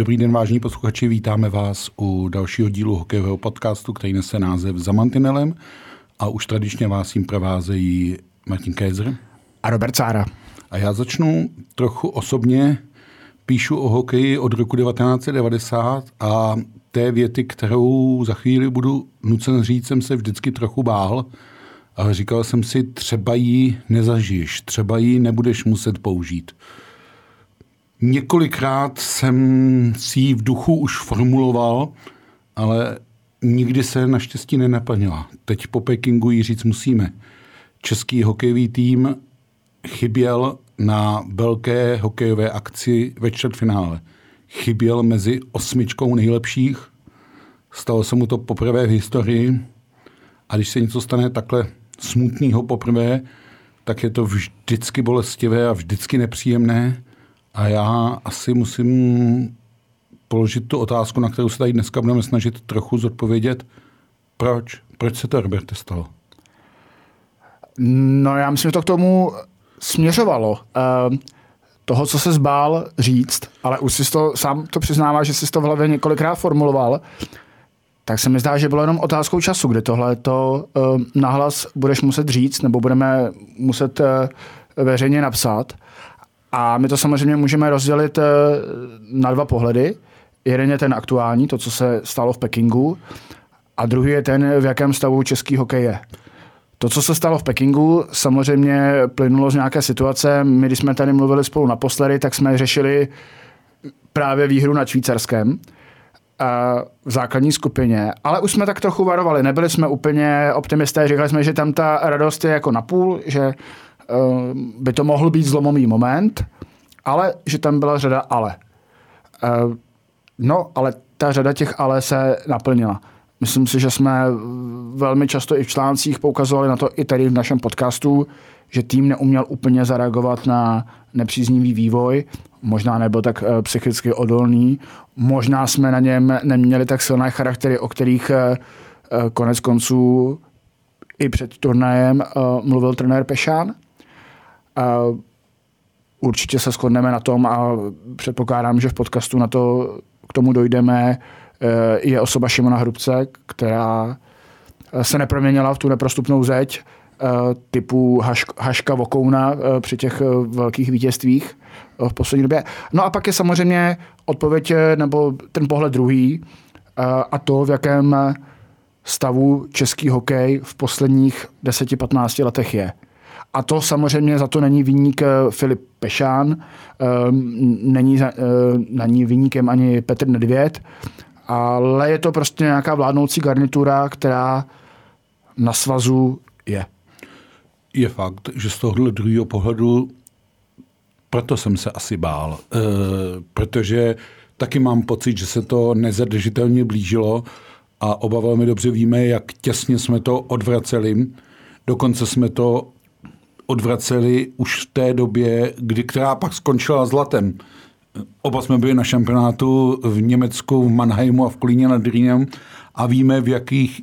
Dobrý den, vážní posluchači, vítáme vás u dalšího dílu hokejového podcastu, který nese název Za mantinelem a už tradičně vás jim provázejí Martin Kézer a Robert Cára. A já začnu trochu osobně. Píšu o hokeji od roku 1990 a té věty, kterou za chvíli budu nucen říct, jsem se vždycky trochu bál. Ale říkal jsem si, třeba ji nezažiješ, třeba ji nebudeš muset použít. Několikrát jsem si ji v duchu už formuloval, ale nikdy se naštěstí nenaplnila. Teď po Pekingu ji říct musíme. Český hokejový tým chyběl na velké hokejové akci ve čtvrtfinále. Chyběl mezi osmičkou nejlepších. Stalo se mu to poprvé v historii. A když se něco stane takhle smutného poprvé, tak je to vždycky bolestivé a vždycky nepříjemné. A já asi musím položit tu otázku, na kterou se tady dneska budeme snažit trochu zodpovědět. Proč? Proč se to, Roberte, stalo? No já myslím, že to k tomu směřovalo. Uh, toho, co se zbál říct, ale už si to, sám to přiznává, že jsi to v hlavě několikrát formuloval, tak se mi zdá, že bylo jenom otázkou času, kdy tohle to uh, nahlas budeš muset říct, nebo budeme muset uh, veřejně napsat. A my to samozřejmě můžeme rozdělit uh, na dva pohledy. Jeden je ten aktuální, to, co se stalo v Pekingu, a druhý je ten, v jakém stavu český hokej je. To, co se stalo v Pekingu, samozřejmě plynulo z nějaké situace. My, když jsme tady mluvili spolu naposledy, tak jsme řešili právě výhru nad Švýcarskem v základní skupině, ale už jsme tak trochu varovali. Nebyli jsme úplně optimisté, říkali jsme, že tam ta radost je jako napůl, že eh, by to mohl být zlomový moment, ale že tam byla řada ale. Eh, no, ale ta řada těch ale se naplnila. Myslím si, že jsme velmi často i v článcích poukazovali na to i tady v našem podcastu, že tým neuměl úplně zareagovat na nepříznivý vývoj, možná nebyl tak eh, psychicky odolný, možná jsme na něm neměli tak silné charaktery, o kterých eh, eh, konec konců i před turnajem mluvil trenér Pešán. Určitě se shodneme na tom a předpokládám, že v podcastu na to k tomu dojdeme, Eh, je osoba Šimona Hrubce, která eh, se neproměnila v tu neprostupnou zeď eh, typu Haška Vokouna při těch velkých vítězstvích v poslední době. No a pak je samozřejmě odpověď nebo ten pohled druhý a to, v jakém stavu český hokej v posledních 10-15 letech je. A to samozřejmě za to není výnik Filip Pešán, není na ní výnikem ani Petr Nedvěd, ale je to prostě nějaká vládnoucí garnitura, která na svazu je. Je fakt, že z tohohle druhého pohledu proto jsem se asi bál, e, protože taky mám pocit, že se to nezadržitelně blížilo a oba velmi dobře víme, jak těsně jsme to odvraceli. Dokonce jsme to odvraceli už v té době, kdy která pak skončila zlatem. Oba jsme byli na šampionátu v Německu, v Mannheimu a v Kolíně nad Rýnem a víme, v jakých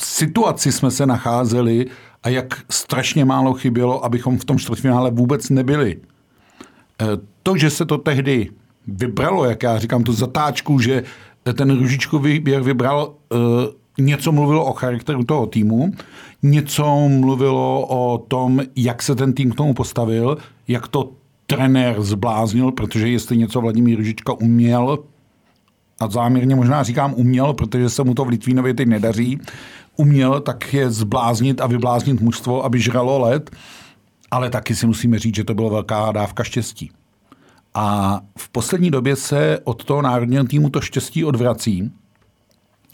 situaci jsme se nacházeli a jak strašně málo chybělo, abychom v tom čtvrtfinále vůbec nebyli. E, to, že se to tehdy vybralo, jak já říkám, tu zatáčku, že ten Ružičkový výběr vybral, e, něco mluvilo o charakteru toho týmu, něco mluvilo o tom, jak se ten tým k tomu postavil, jak to trenér zbláznil, protože jestli něco Vladimír Ružička uměl, a záměrně možná říkám uměl, protože se mu to v Litvínově teď nedaří, uměl, tak je zbláznit a vybláznit mužstvo, aby žralo let, ale taky si musíme říct, že to byla velká dávka štěstí. A v poslední době se od toho národního týmu to štěstí odvrací,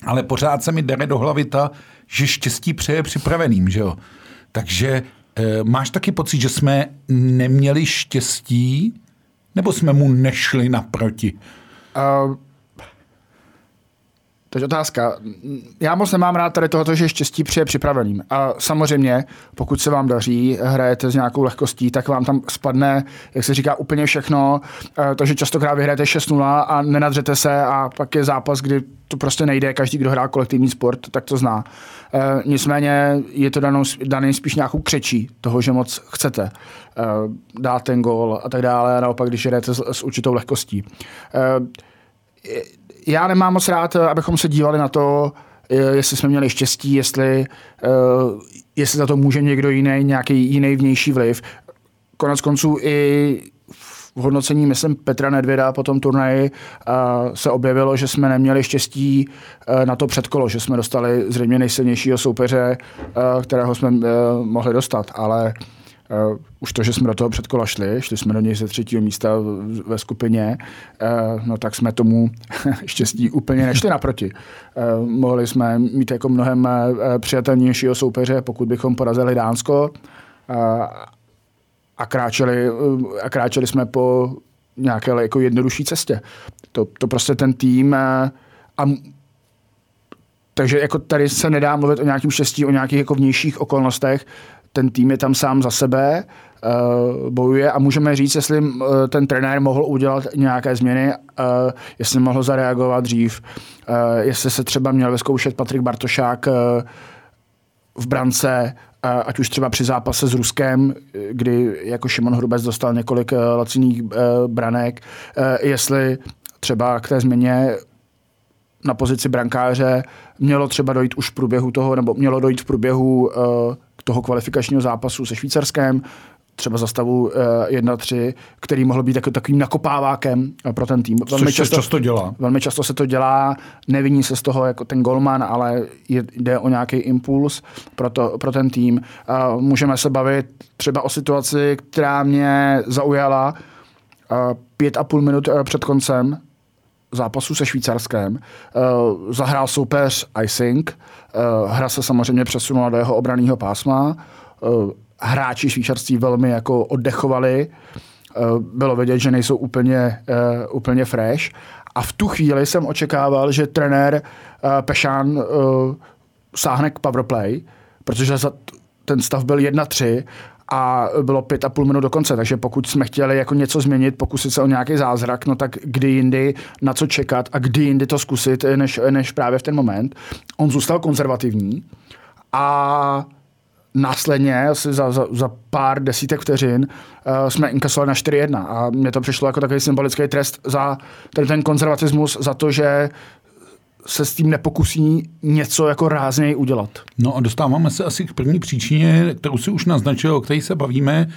ale pořád se mi dere do hlavy ta, že štěstí přeje připraveným, že jo. Takže E, máš taky pocit, že jsme neměli štěstí, nebo jsme mu nešli naproti? Uh, je otázka. Já moc nemám rád tady tohoto, že štěstí přijde připraveným. A samozřejmě, pokud se vám daří, hrajete s nějakou lehkostí, tak vám tam spadne, jak se říká, úplně všechno. Eh, takže častokrát vyhrajete 6-0 a nenadřete se a pak je zápas, kdy to prostě nejde. Každý, kdo hrá kolektivní sport, tak to zná. E, nicméně je to danou, daný spíš nějakou křečí toho, že moc chcete e, dát ten gol a tak dále. A naopak, když hrajete s, s určitou lehkostí. Já nemám moc rád, abychom se dívali na to, jestli jsme měli štěstí, jestli, jestli za to může někdo jiný, nějaký jiný vnější vliv. Konec konců i v hodnocení, myslím, Petra Nedvěda po tom turnaji se objevilo, že jsme neměli štěstí na to předkolo, že jsme dostali zřejmě nejsilnějšího soupeře, kterého jsme mohli dostat, ale Uh, už to, že jsme do toho předkola šli, šli jsme do něj ze třetího místa ve skupině, uh, no tak jsme tomu štěstí úplně nešli naproti. Uh, mohli jsme mít jako mnohem přijatelnějšího soupeře, pokud bychom porazili Dánsko a kráčeli, a kráčeli jsme po nějaké jako jednodušší cestě. To, to prostě ten tým uh, a takže jako tady se nedá mluvit o nějakém štěstí, o nějakých jako vnějších okolnostech ten tým je tam sám za sebe, uh, bojuje a můžeme říct, jestli uh, ten trenér mohl udělat nějaké změny, uh, jestli mohl zareagovat dřív, jestli se třeba měl vyzkoušet Patrik Bartošák v brance, ať už třeba při zápase s Ruskem, kdy jako Šimon Hrubec dostal několik laciných branek, jestli třeba k té změně na pozici brankáře mělo třeba dojít už v průběhu toho, nebo mělo dojít v průběhu toho kvalifikačního zápasu se Švýcarskem, třeba za stavu 1-3, který mohl být jako takovým nakopávákem pro ten tým. Velmi Což často, se často dělá. Velmi často se to dělá, neviní se z toho jako ten golman, ale jde o nějaký impuls pro, to, pro ten tým. Můžeme se bavit třeba o situaci, která mě zaujala pět a půl minut eh, před koncem zápasu se Švýcarskem. Uh, zahrál soupeř Icing, uh, hra se samozřejmě přesunula do jeho obraného pásma, uh, hráči švýcarství velmi jako oddechovali, bylo vidět, že nejsou úplně, úplně fresh. A v tu chvíli jsem očekával, že trenér Pešán sáhne k powerplay, protože za ten stav byl 1-3 a bylo pět a půl minut do konce, takže pokud jsme chtěli jako něco změnit, pokusit se o nějaký zázrak, no tak kdy jindy na co čekat a kdy jindy to zkusit, než, než právě v ten moment. On zůstal konzervativní a následně asi za, za, za pár desítek vteřin uh, jsme inkasovali na 4-1 a mně to přišlo jako takový symbolický trest za ten, ten konzervatismus, za to, že se s tím nepokusí něco jako rázněji udělat. No a dostáváme se asi k první příčině, kterou si už naznačil, o které se bavíme.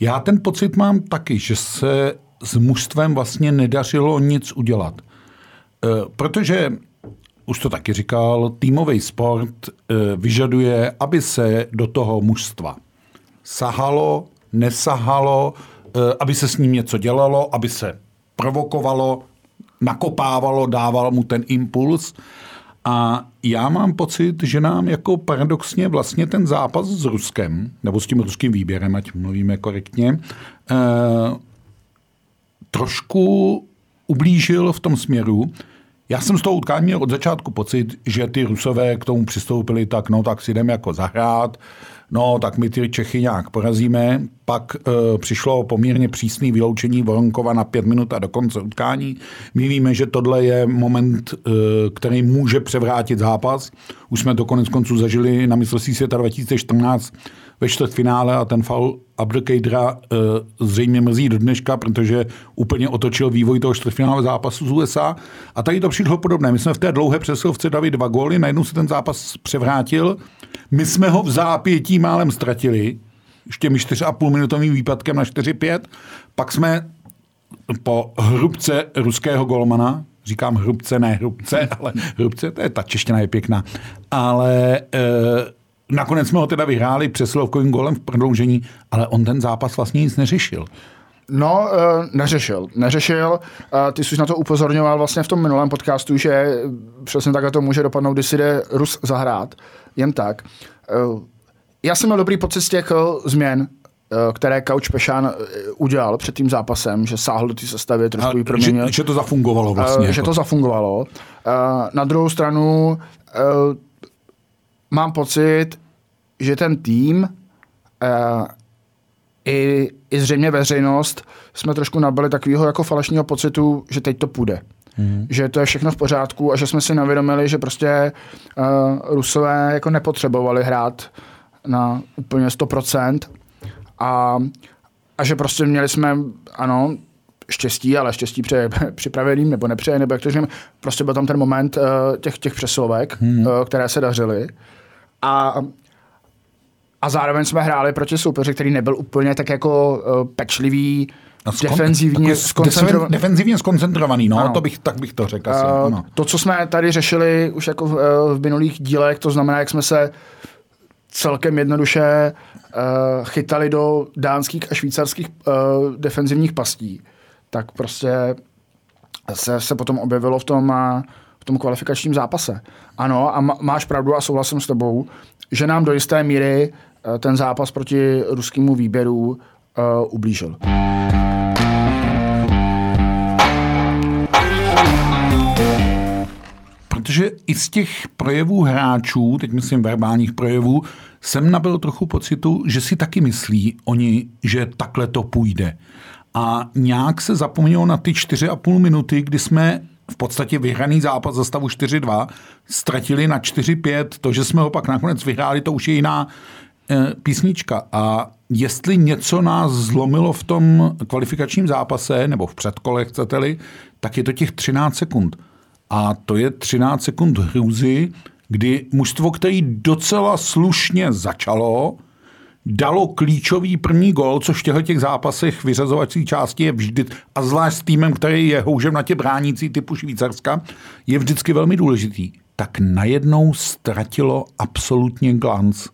Já ten pocit mám taky, že se s mužstvem vlastně nedařilo nic udělat. E, protože, už to taky říkal, týmový sport e, vyžaduje, aby se do toho mužstva sahalo, nesahalo, e, aby se s ním něco dělalo, aby se provokovalo, nakopávalo, dával mu ten impuls. A já mám pocit, že nám jako paradoxně vlastně ten zápas s Ruskem, nebo s tím ruským výběrem, ať mluvíme korektně, eh, trošku ublížil v tom směru. Já jsem z toho utkání měl od začátku pocit, že ty Rusové k tomu přistoupili tak, no tak si jdeme jako zahrát, no tak my ty Čechy nějak porazíme. Pak e, přišlo poměrně přísné vyloučení Voronkova na pět minut a do konce utkání. My víme, že tohle je moment, e, který může převrátit zápas. Už jsme to konec konců zažili na mistrovství světa 2014 ve čtvrtfinále a ten faul Abdelkadra e, zřejmě mrzí do dneška, protože úplně otočil vývoj toho čtvrtfinále zápasu z USA. A tady to přišlo podobné. My jsme v té dlouhé přesilovce dali dva góly, najednou se ten zápas převrátil. My jsme ho v zápětí málem ztratili, ještě mi 4,5 minutovým výpadkem na 4-5. Pak jsme po hrubce ruského golmana, říkám hrubce, ne hrubce, ale hrubce, to je ta čeština je pěkná, ale e, nakonec jsme ho teda vyhráli přesilovkovým golem v prodloužení, ale on ten zápas vlastně nic neřešil. No, uh, neřešil. Neřešil. Uh, ty jsi na to upozorňoval vlastně v tom minulém podcastu, že přesně takhle to může dopadnout, když si jde Rus zahrát. Jen tak. Uh, já jsem měl dobrý pocit z těch eh, změn, eh, které Couch Pešán eh, udělal před tím zápasem, že sáhl do té sestavy, trošku ji proměnil. Že, že to zafungovalo vlastně. Že jako. to zafungovalo. Na druhou stranu mám pocit, že ten tým uh, i, i zřejmě veřejnost jsme trošku nabili takového jako falešného pocitu, že teď to půjde. Hmm. Že to je všechno v pořádku a že jsme si navědomili, že prostě uh, Rusové jako nepotřebovali hrát na úplně 100% a, a že prostě měli jsme, ano, štěstí, ale štěstí pře, připraveným nebo nepřeje, nebo jak to říkám, prostě byl tam ten moment uh, těch, těch přesilovek, hmm. uh, které se dařily. A, a zároveň jsme hráli proti soupeři, který nebyl úplně tak jako uh, pečlivý, skon, defenzivně, skoncentrovaný. defenzivně skoncentrovaný, no, to bych, tak bych to řekl. Asi, uh, ano. To, co jsme tady řešili už jako v, v minulých dílech, to znamená, jak jsme se celkem jednoduše uh, chytali do dánských a švýcarských uh, defenzivních pastí, tak prostě se, se potom objevilo v tom, uh, v tom kvalifikačním zápase. Ano, a máš pravdu a souhlasím s tebou, že nám do jisté míry uh, ten zápas proti ruskému výběru uh, ublížil. Protože i z těch projevů hráčů, teď myslím verbálních projevů, jsem nabil trochu pocitu, že si taky myslí oni, že takhle to půjde. A nějak se zapomnělo na ty 4,5 minuty, kdy jsme v podstatě vyhraný zápas za stavu 4-2, ztratili na 4-5, to, že jsme ho pak nakonec vyhráli, to už je jiná e, písnička. A jestli něco nás zlomilo v tom kvalifikačním zápase, nebo v předkole, chcete-li, tak je to těch 13 sekund. A to je 13 sekund hrůzy, kdy mužstvo, který docela slušně začalo, dalo klíčový první gol, což v těchto těch zápasech vyřazovací části je vždy, a zvlášť s týmem, který je houžem na tě bránící typu Švýcarska, je vždycky velmi důležitý. Tak najednou ztratilo absolutně glanc.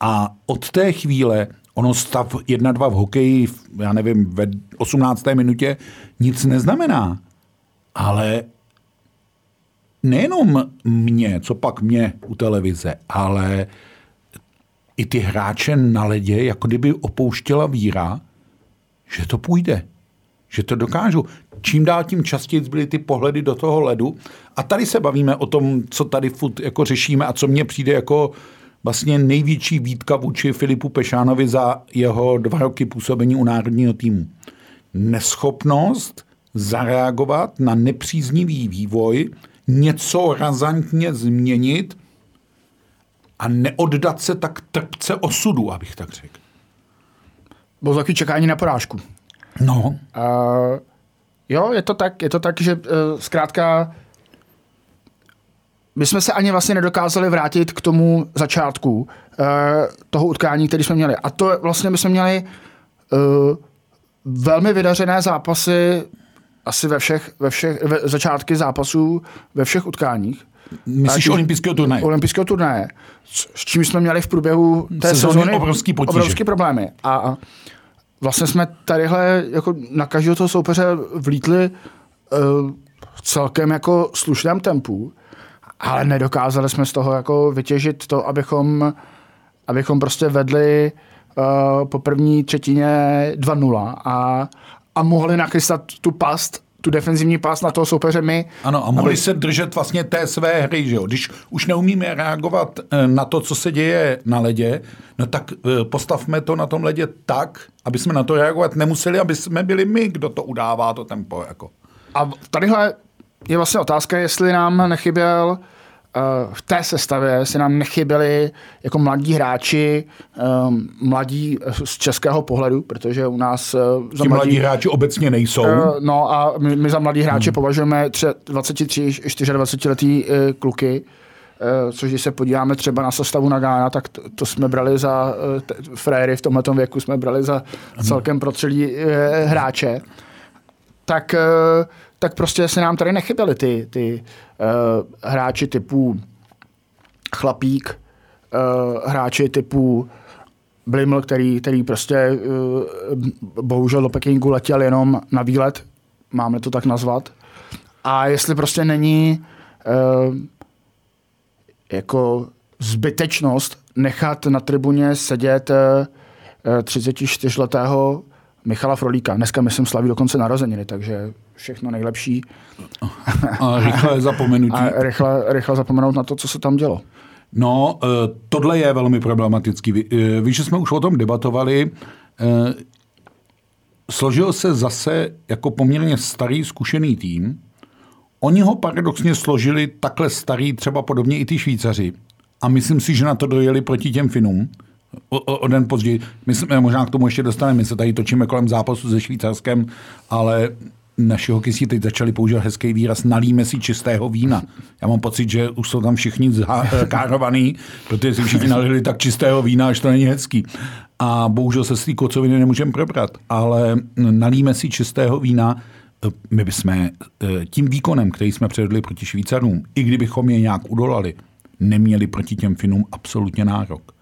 A od té chvíle ono stav 1-2 v hokeji, já nevím, ve 18. minutě nic neznamená. Ale nejenom mě, co pak mě u televize, ale i ty hráče na ledě, jako kdyby opouštěla víra, že to půjde, že to dokážu. Čím dál tím častěji byly ty pohledy do toho ledu. A tady se bavíme o tom, co tady furt jako řešíme a co mně přijde jako vlastně největší výtka vůči Filipu Pešánovi za jeho dva roky působení u národního týmu. Neschopnost zareagovat na nepříznivý vývoj, něco razantně změnit a neoddat se tak trpce osudu, abych tak řekl. Bylo taky čekání na porážku. No. Uh, jo, je to tak, je to tak, že uh, zkrátka my jsme se ani vlastně nedokázali vrátit k tomu začátku uh, toho utkání, který jsme měli. A to vlastně my jsme měli uh, velmi vydařené zápasy asi ve všech, ve všech ve začátky zápasů ve všech utkáních. Myslíš olympijského turnaje? Olympijského turnaje, s čím jsme měli v průběhu té sezóny, sezóny obrovský potíže. obrovský problémy. A, vlastně jsme tadyhle jako na každého toho soupeře vlítli uh, celkem jako slušném tempu, ale nedokázali jsme z toho jako vytěžit to, abychom, abychom prostě vedli uh, po první třetině 2-0 a, a mohli nachystat tu past, tu defenzivní past na toho soupeře my. Ano, a mohli aby... se držet vlastně té své hry, že jo? Když už neumíme reagovat eh, na to, co se děje na ledě, no tak eh, postavme to na tom ledě tak, aby jsme na to reagovat nemuseli, aby jsme byli my, kdo to udává, to tempo. Jako. A tadyhle je vlastně otázka, jestli nám nechyběl Eh, v té sestavě se nám nechyběli jako mladí hráči, um, mladí z českého pohledu, protože u nás... Za Ti mladí, mladí hráči obecně nejsou. Uh, no a my, my za mladí hráče hmm. považujeme 23, 24 letý kluky, což když se podíváme třeba na sestavu Nagána, tak to, to jsme brali za t- fréry v tomhle věku, jsme brali za celkem protřelí uh, hráče. Tak tak prostě se nám tady nechyběly ty, ty uh, hráči typu Chlapík, uh, hráči typu Bliml, který, který prostě uh, bohužel do Pekingu letěl jenom na výlet, máme to tak nazvat. A jestli prostě není uh, jako zbytečnost nechat na tribuně sedět eh, 34-letého Michala Frolíka. Dneska, myslím, slaví dokonce narozeniny, takže všechno nejlepší. A rychle zapomenutí. A rychle, rychle zapomenout na to, co se tam dělo. No, tohle je velmi problematický. Víš, že jsme už o tom debatovali složil se zase jako poměrně starý, zkušený tým. Oni ho paradoxně složili takhle starý, třeba podobně i ty Švýcaři. A myslím si, že na to dojeli proti těm Finům. O, o, o den později. My jsme možná k tomu ještě dostaneme. My se tady točíme kolem zápasu se Švýcarskem, ale naši hokejisti teď začali používat hezký výraz nalíme si čistého vína. Já mám pocit, že už jsou tam všichni károvaný, protože si všichni nalili tak čistého vína, až to není hezký. A bohužel se z té kocoviny nemůžeme probrat, ale nalíme si čistého vína, my bychom eh, tím výkonem, který jsme předvedli proti Švýcarům, i kdybychom je nějak udolali, neměli proti těm Finům absolutně nárok.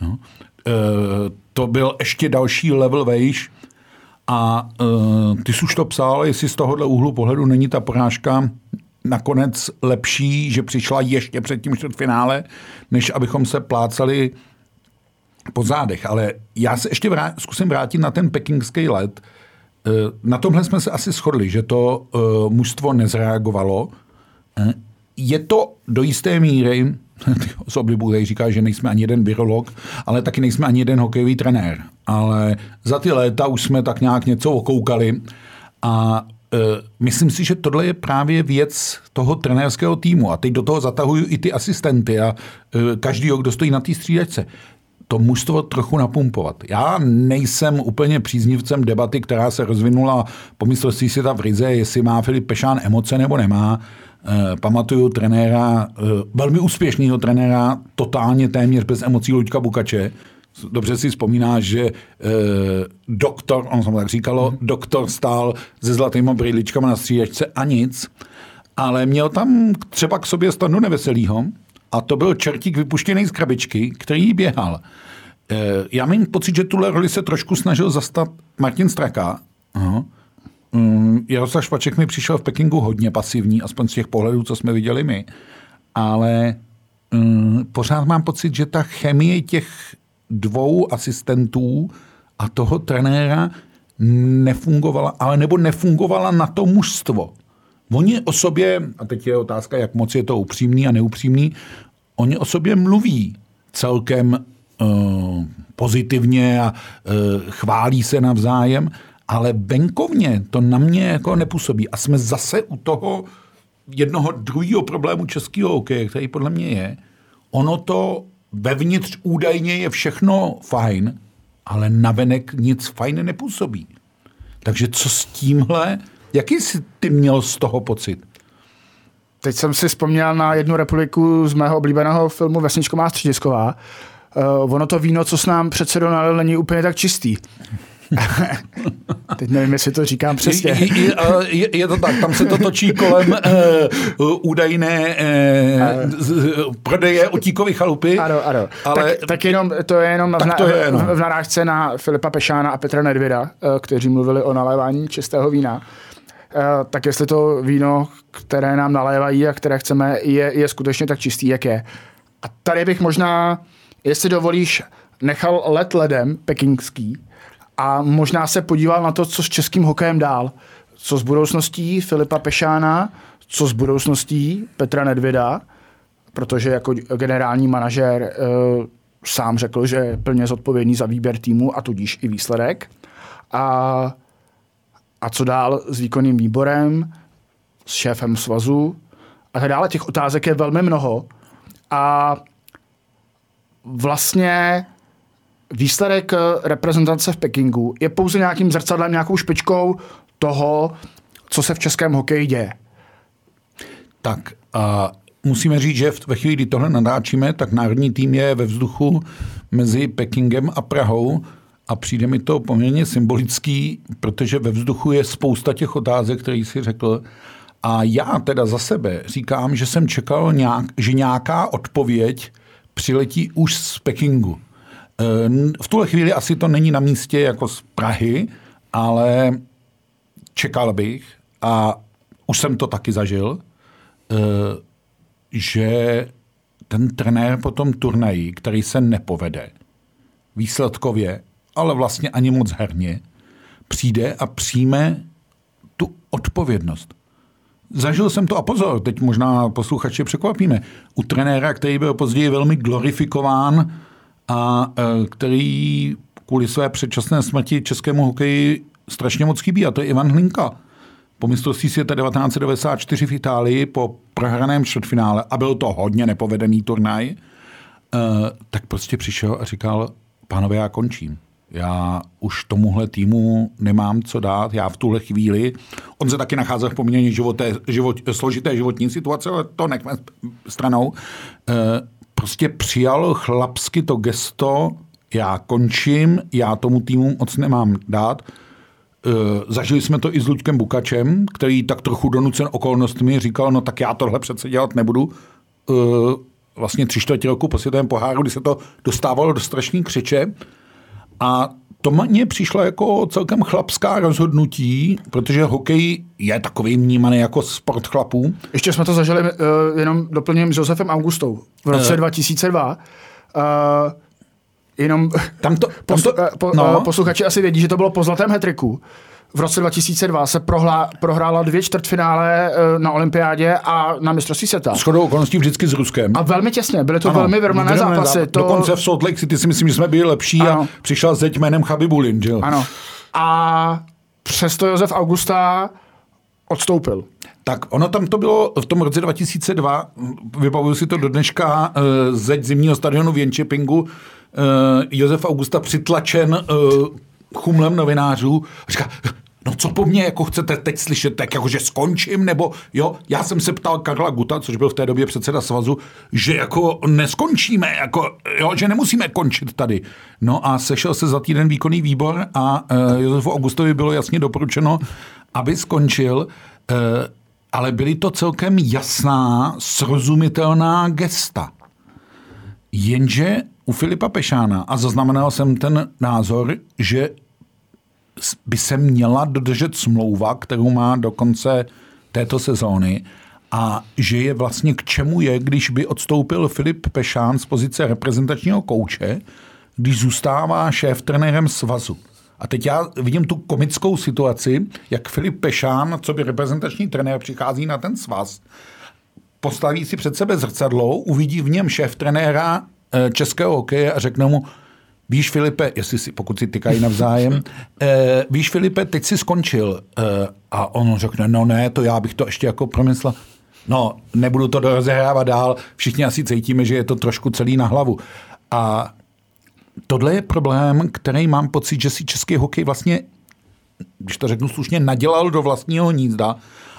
No. To byl ještě další level vejš, a uh, ty jsi už to psal, jestli z tohohle úhlu pohledu není ta porážka nakonec lepší, že přišla ještě před tím čtvrtfinále, než abychom se plácali po zádech. Ale já se ještě vrát, zkusím vrátit na ten pekingský let. Uh, na tomhle jsme se asi shodli, že to mužstvo nezreagovalo. Je to do jisté míry z oblibu tady říká, že nejsme ani jeden virolog, ale taky nejsme ani jeden hokejový trenér. Ale za ty léta už jsme tak nějak něco okoukali a e, myslím si, že tohle je právě věc toho trenérského týmu. A teď do toho zatahuju i ty asistenty a e, každý, kdo stojí na té střídačce to mužstvo trochu napumpovat. Já nejsem úplně příznivcem debaty, která se rozvinula po mistrovství světa v Rize, jestli má Filip Pešán emoce nebo nemá. Eh, pamatuju trenéra, eh, velmi úspěšného trenéra, totálně téměř bez emocí Luďka Bukače. Dobře si vzpomínáš, že eh, doktor, on jsem tak říkalo, mm. doktor stál se zlatýma brýličkama na střídačce a nic, ale měl tam třeba k sobě stanu neveselýho a to byl čertík vypuštěný z krabičky, který běhal. Já mám pocit, že tuhle roli se trošku snažil zastat Martin Straka. Aha. Mm, Jaroslav Špaček mi přišel v Pekingu hodně pasivní, aspoň z těch pohledů, co jsme viděli my. Ale um, pořád mám pocit, že ta chemie těch dvou asistentů a toho trenéra nefungovala, ale nebo nefungovala na to mužstvo. Oni o sobě, a teď je otázka, jak moc je to upřímný a neupřímný, oni o sobě mluví celkem uh, pozitivně a uh, chválí se navzájem, ale venkovně to na mě jako nepůsobí. A jsme zase u toho jednoho druhého problému českého hokeje, který podle mě je, ono to vevnitř údajně je všechno fajn, ale navenek nic fajn nepůsobí. Takže co s tímhle, jaký jsi ty měl z toho pocit? Teď jsem si vzpomněl na jednu republiku z mého oblíbeného filmu Vesničková středisková. Uh, ono to víno, co s nám přece není úplně tak čistý. Teď nevím, jestli to říkám přesně. Je, je, je to tak, tam se to točí kolem uh, údajné uh, prodeje otíkové chalupy. Ano, ano. Ale, tak, tak jenom, to je jenom v, to je, no. v, v narážce na Filipa Pešána a Petra Nedvěda, uh, kteří mluvili o nalévání čistého vína. Uh, tak jestli to víno, které nám nalévají a které chceme, je, je skutečně tak čistý, jak je. A tady bych možná, jestli dovolíš, nechal let ledem pekingský, a možná se podíval na to, co s českým hokejem dál. Co s budoucností Filipa Pešána, co s budoucností Petra Nedvěda, protože jako generální manažer e, sám řekl, že je plně zodpovědný za výběr týmu a tudíž i výsledek. A, a co dál s výkonným výborem, s šéfem svazu a tak dále. Těch otázek je velmi mnoho. A vlastně výsledek eh, reprezentace v Pekingu je pouze nějakým zrcadlem, nějakou špičkou toho, co se v českém hokeji děje. Tak a musíme říct, že ve chvíli, kdy tohle nadáčíme, tak národní tým je ve vzduchu mezi Pekingem a Prahou a přijde mi to poměrně symbolický, protože ve vzduchu je spousta těch otázek, které si řekl. A já teda za sebe říkám, že jsem čekal, nějak, že nějaká odpověď přiletí už z Pekingu. Eh, v tuhle chvíli asi to není na místě jako z Prahy, ale čekal bych a už jsem to taky zažil, eh, že ten trenér po tom turnaji, který se nepovede, výsledkově, ale vlastně ani moc herně, přijde a přijme tu odpovědnost. Zažil jsem to a pozor, teď možná posluchači překvapíme. U trenéra, který byl později velmi glorifikován a e, který kvůli své předčasné smrti českému hokeji strašně moc chybí, a to je Ivan Hlinka. Po mistrovství světa 1994 v Itálii, po prohraném čtvrtfinále, a byl to hodně nepovedený turnaj, e, tak prostě přišel a říkal, pánové, já končím. Já už tomuhle týmu nemám co dát, já v tuhle chvíli, on se taky nacházel v poměrně životé, život, složité životní situace, ale to nechme stranou, e, prostě přijal chlapsky to gesto, já končím, já tomu týmu moc nemám dát. E, zažili jsme to i s Luďkem Bukačem, který tak trochu donucen okolnostmi říkal, no tak já tohle přece dělat nebudu. E, vlastně tři čtvrtě roku po světovém poháru, kdy se to dostávalo do strašný křiče. A to mně přišlo jako celkem chlapská rozhodnutí, protože hokej je takový vnímaný jako sport chlapů. Ještě jsme to zažili, uh, jenom doplním s Josefem Augustou v roce uh. 2002. Uh, jenom tam to, tam to, po, no. posluchači asi vědí, že to bylo po zlatém hetriku v roce 2002 se prohlá, prohrála dvě čtvrtfinále eh, na olympiádě a na mistrovství světa. Shodou okolností vždycky s Ruskem. A velmi těsně, byly to ano, velmi vyrovnané zápasy. Záp- to... Dokonce v Salt Lake City si myslím, že jsme byli lepší ano. a přišel zeď jménem Chabibulin, že? Ano. A přesto Josef Augusta odstoupil. Tak ono tam to bylo v tom roce 2002, vybavuju si to do dneška, eh, zeď zimního stadionu v Jenčepingu, eh, Josef Augusta přitlačen chumlem novinářů, říká, no co po mně jako chcete teď slyšet, tak jako, že skončím, nebo jo, já jsem se ptal Karla Guta, což byl v té době předseda svazu, že jako neskončíme, jako, jo, že nemusíme končit tady. No a sešel se za týden výkonný výbor a uh, Josefu Augustovi bylo jasně doporučeno, aby skončil, uh, ale byly to celkem jasná, srozumitelná gesta. Jenže u Filipa Pešána, a zaznamenal jsem ten názor, že by se měla dodržet smlouva, kterou má do konce této sezóny a že je vlastně k čemu je, když by odstoupil Filip Pešán z pozice reprezentačního kouče, když zůstává šéf trenérem svazu. A teď já vidím tu komickou situaci, jak Filip Pešán, co by reprezentační trenér, přichází na ten svaz, postaví si před sebe zrcadlo, uvidí v něm šéf trenéra českého hokeje a řekne mu, Víš, Filipe, jestli si, pokud si tykají navzájem, eh, víš, Filipe, teď si skončil. Eh, a on řekne, no ne, to já bych to ještě jako promyslel. No, nebudu to rozehrávat dál, všichni asi cítíme, že je to trošku celý na hlavu. A tohle je problém, který mám pocit, že si český hokej vlastně, když to řeknu slušně, nadělal do vlastního hnízda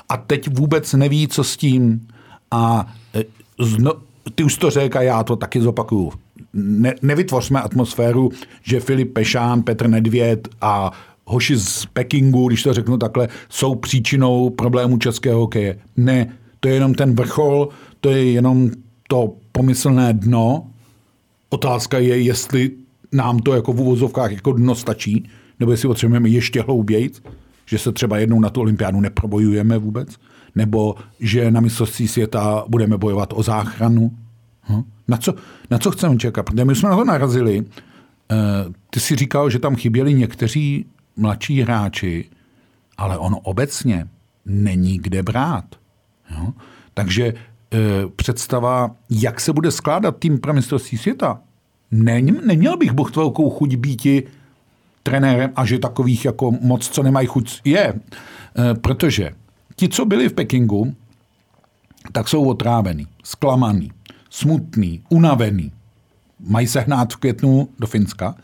a teď vůbec neví, co s tím. A eh, zno, ty už to řek a já to taky zopakuju ne, nevytvořme atmosféru, že Filip Pešán, Petr Nedvěd a hoši z Pekingu, když to řeknu takhle, jsou příčinou problému českého hokeje. Ne, to je jenom ten vrchol, to je jenom to pomyslné dno. Otázka je, jestli nám to jako v uvozovkách jako dno stačí, nebo jestli potřebujeme ještě hloubějc, že se třeba jednou na tu olympiádu neprobojujeme vůbec, nebo že na mistrovství světa budeme bojovat o záchranu. Hm? Na co, na co chceme čekat? Protože my jsme na to narazili. Eh, ty si říkal, že tam chyběli někteří mladší hráči, ale on obecně není kde brát. Jo? Takže e, představa, jak se bude skládat tým pro mistrovství světa, ne, neměl bych Bůh velkou chuť býti trenérem a že takových jako moc, co nemají chuť, je. E, protože ti, co byli v Pekingu, tak jsou otrávený, zklamaný smutný, unavený. Mají se hnát v květnu do Finska.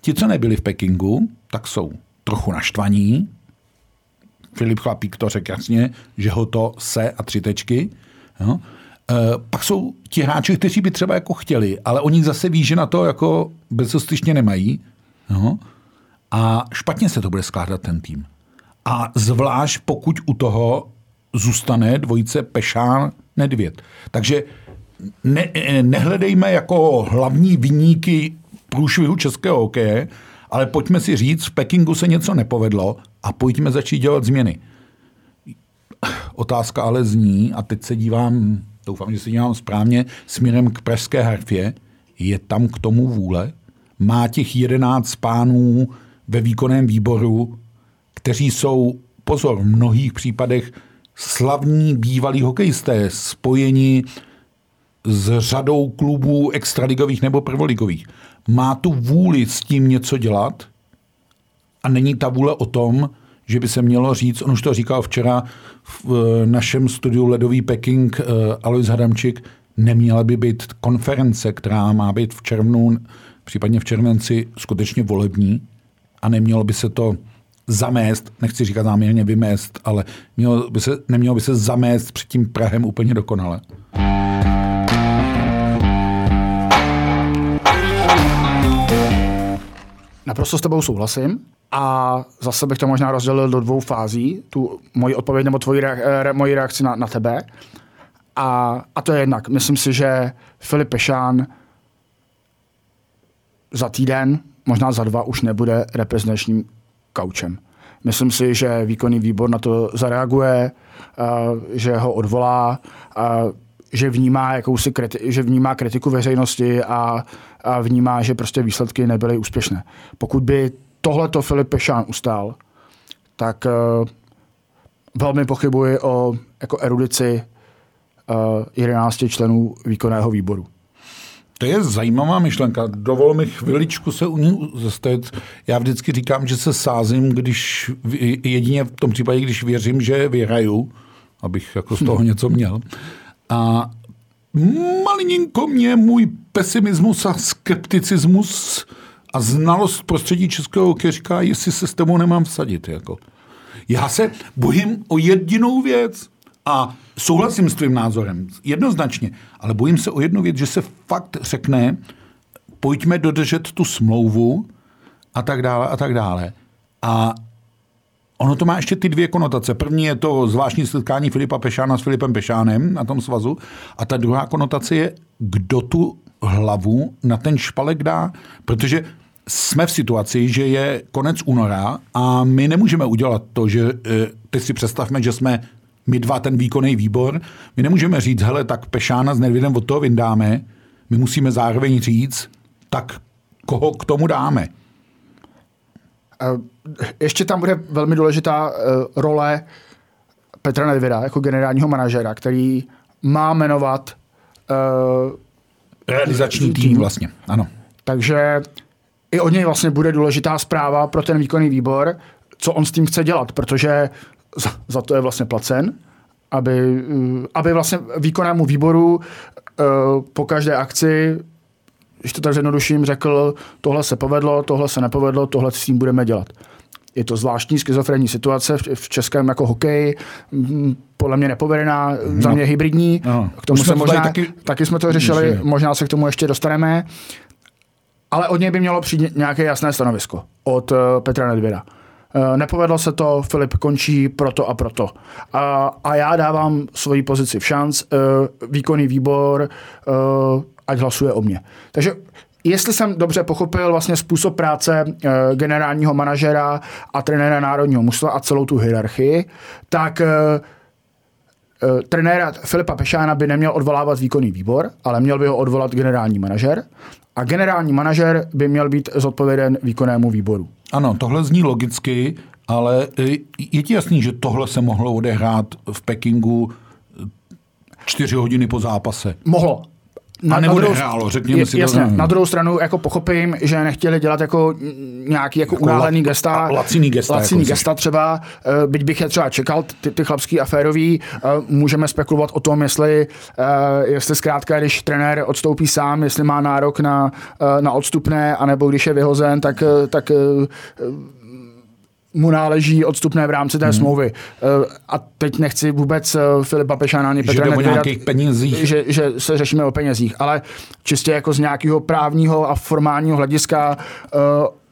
Ti, co nebyli v Pekingu, tak jsou trochu naštvaní. Filip Chlapík to řekl jasně, že ho to se a tři tečky. Jo. E, pak jsou ti hráči, kteří by třeba jako chtěli, ale oni zase ví, že na to jako bezostyšně nemají. Jo. A špatně se to bude skládat ten tým. A zvlášť pokud u toho zůstane dvojice Pešán Nedvěd. Takže ne, nehledejme jako hlavní vyníky průšvihu českého hokeje, ale pojďme si říct, v Pekingu se něco nepovedlo a pojďme začít dělat změny. Otázka ale zní, a teď se dívám doufám, že se dívám správně, směrem k Pražské harfě, je tam k tomu vůle? Má těch jedenáct pánů ve výkonném výboru, kteří jsou, pozor, v mnohých případech slavní bývalí hokejisté, spojeni s řadou klubů extraligových nebo prvoligových. Má tu vůli s tím něco dělat a není ta vůle o tom, že by se mělo říct, on už to říkal včera v eh, našem studiu Ledový Peking uh, Alois Hadamčik, neměla by být konference, která má být v červnu, případně v červenci, skutečně volební a nemělo by se to zamést, nechci říkat záměrně vymést, ale mělo by se, nemělo by se zamést před tím Prahem úplně dokonale. Naprosto s tebou souhlasím. A zase bych to možná rozdělil do dvou fází, tu moji odpověď nebo tvoji reak- re- moji reakci na, na tebe. A, a to je jednak. Myslím si, že Filip Pešán za týden, možná za dva, už nebude reprezentačním kaučem. Myslím si, že výkonný výbor na to zareaguje, že ho odvolá, že vnímá, jakousi kriti- že vnímá kritiku veřejnosti a, a vnímá, že prostě výsledky nebyly úspěšné. Pokud by tohleto Filip Pešán ustál, tak uh, velmi pochybuji o jako erudici uh, 11 členů výkonného výboru. To je zajímavá myšlenka. Dovol mi chviličku se u ní zastavit. Já vždycky říkám, že se sázím, když jedině v tom případě, když věřím, že vyhraju, abych jako z toho něco měl. A malinko mě můj pesimismus a skepticismus a znalost prostředí českého říká, jestli se s tebou nemám vsadit. Jako. Já se bojím o jedinou věc a souhlasím s tvým názorem, jednoznačně, ale bojím se o jednu věc, že se fakt řekne, pojďme dodržet tu smlouvu a tak dále a tak dále. A ono to má ještě ty dvě konotace. První je to zvláštní setkání Filipa Pešána s Filipem Pešánem na tom svazu a ta druhá konotace je, kdo tu hlavu na ten špalek dá, protože jsme v situaci, že je konec února a my nemůžeme udělat to, že eh, teď si představme, že jsme my dva ten výkonný výbor, my nemůžeme říct, hele, tak Pešána s Nedvědem od toho vyndáme, my musíme zároveň říct, tak koho k tomu dáme. Ještě tam bude velmi důležitá eh, role Petra Nedvěda jako generálního manažera, který má jmenovat uh, realizační tým, tým vlastně, ano. Takže i od něj vlastně bude důležitá zpráva pro ten výkonný výbor, co on s tím chce dělat, protože za, za to je vlastně placen, aby, eh, aby vlastně výkonnému výboru uh, po každé akci, když to tak zjednoduším, řekl, tohle se povedlo, tohle se nepovedlo, tohle s tím budeme dělat. Je to zvláštní schizofrenní situace v, českém jako hokeji, podle mě nepovedená, no. za mě hybridní. No. K tomu se možná, taky... taky jsme to řešili, možná se k tomu ještě dostaneme. Ale od něj by mělo přijít nějaké jasné stanovisko od uh, Petra Nedvěda. Uh, nepovedlo se to, Filip končí proto a proto. A, a já dávám svoji pozici v šanc, uh, výkonný výbor, uh, ať hlasuje o mě. Takže jestli jsem dobře pochopil vlastně způsob práce generálního manažera a trenéra národního mužstva a celou tu hierarchii, tak trenéra Filipa Pešána by neměl odvolávat výkonný výbor, ale měl by ho odvolat generální manažer a generální manažer by měl být zodpověden výkonnému výboru. Ano, tohle zní logicky, ale e, je ti jasný, že tohle se mohlo odehrát v Pekingu e, čtyři hodiny po zápase? Mohlo, na, a nebo nehrálo, řekněme si jasně, to. Na druhou stranu jako pochopím, že nechtěli dělat jako nějaký jako, jako unáhlený gesta. Laciný gesta. Laciný jako gesta třeba, eh, byť bych je třeba čekal, ty, ty chlapský aférový, eh, můžeme spekulovat o tom, jestli, eh, jestli zkrátka, když trenér odstoupí sám, jestli má nárok na, na odstupné, anebo když je vyhozen, tak, tak mu náleží odstupné v rámci té hmm. smlouvy. Eh, a teď nechci vůbec eh, Filipa Pešana ani Petra penězích. Že, že se řešíme o penězích, ale čistě jako z nějakého právního a formálního hlediska uh,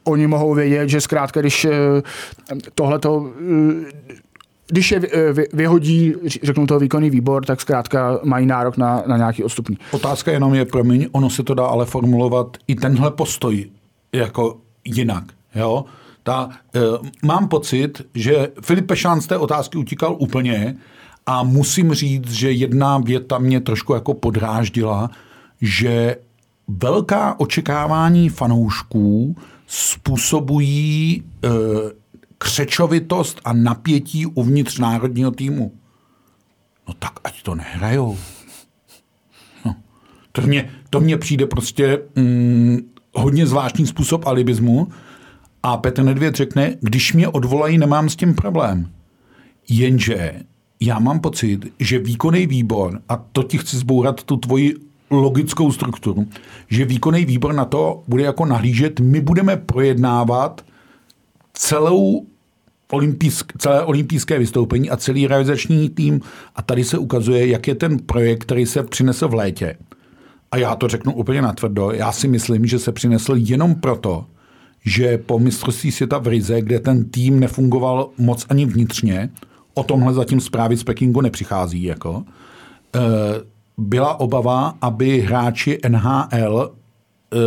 oni mohou vědět, že zkrátka, když uh, tohleto uh, když je vyhodí, řeknu to výkonný výbor, tak zkrátka mají nárok na, na nějaký odstupní. Otázka jenom je, promiň, ono se to dá ale formulovat i tenhle postoj jako jinak. Jo? Ta, e, mám pocit, že Filip Pešán z té otázky utíkal úplně A musím říct, že jedna věta mě trošku jako podráždila, že velká očekávání fanoušků způsobují e, křečovitost a napětí uvnitř národního týmu. No tak ať to nehrajou. No. To, mě, to mně přijde prostě mm, hodně zvláštní způsob alibismu. A Petr Nedvěd řekne, když mě odvolají, nemám s tím problém. Jenže já mám pocit, že výkonný výbor, a to ti chci zbourat tu tvoji logickou strukturu, že výkonný výbor na to bude jako nahlížet, my budeme projednávat celou olympijsk, celé olympijské vystoupení a celý realizační tým. A tady se ukazuje, jak je ten projekt, který se přinesl v létě. A já to řeknu úplně natvrdo. Já si myslím, že se přinesl jenom proto, že po mistrovství světa v Rize, kde ten tým nefungoval moc ani vnitřně, o tomhle zatím zprávy z Pekingu nepřichází, jako, eh, byla obava, aby hráči NHL eh,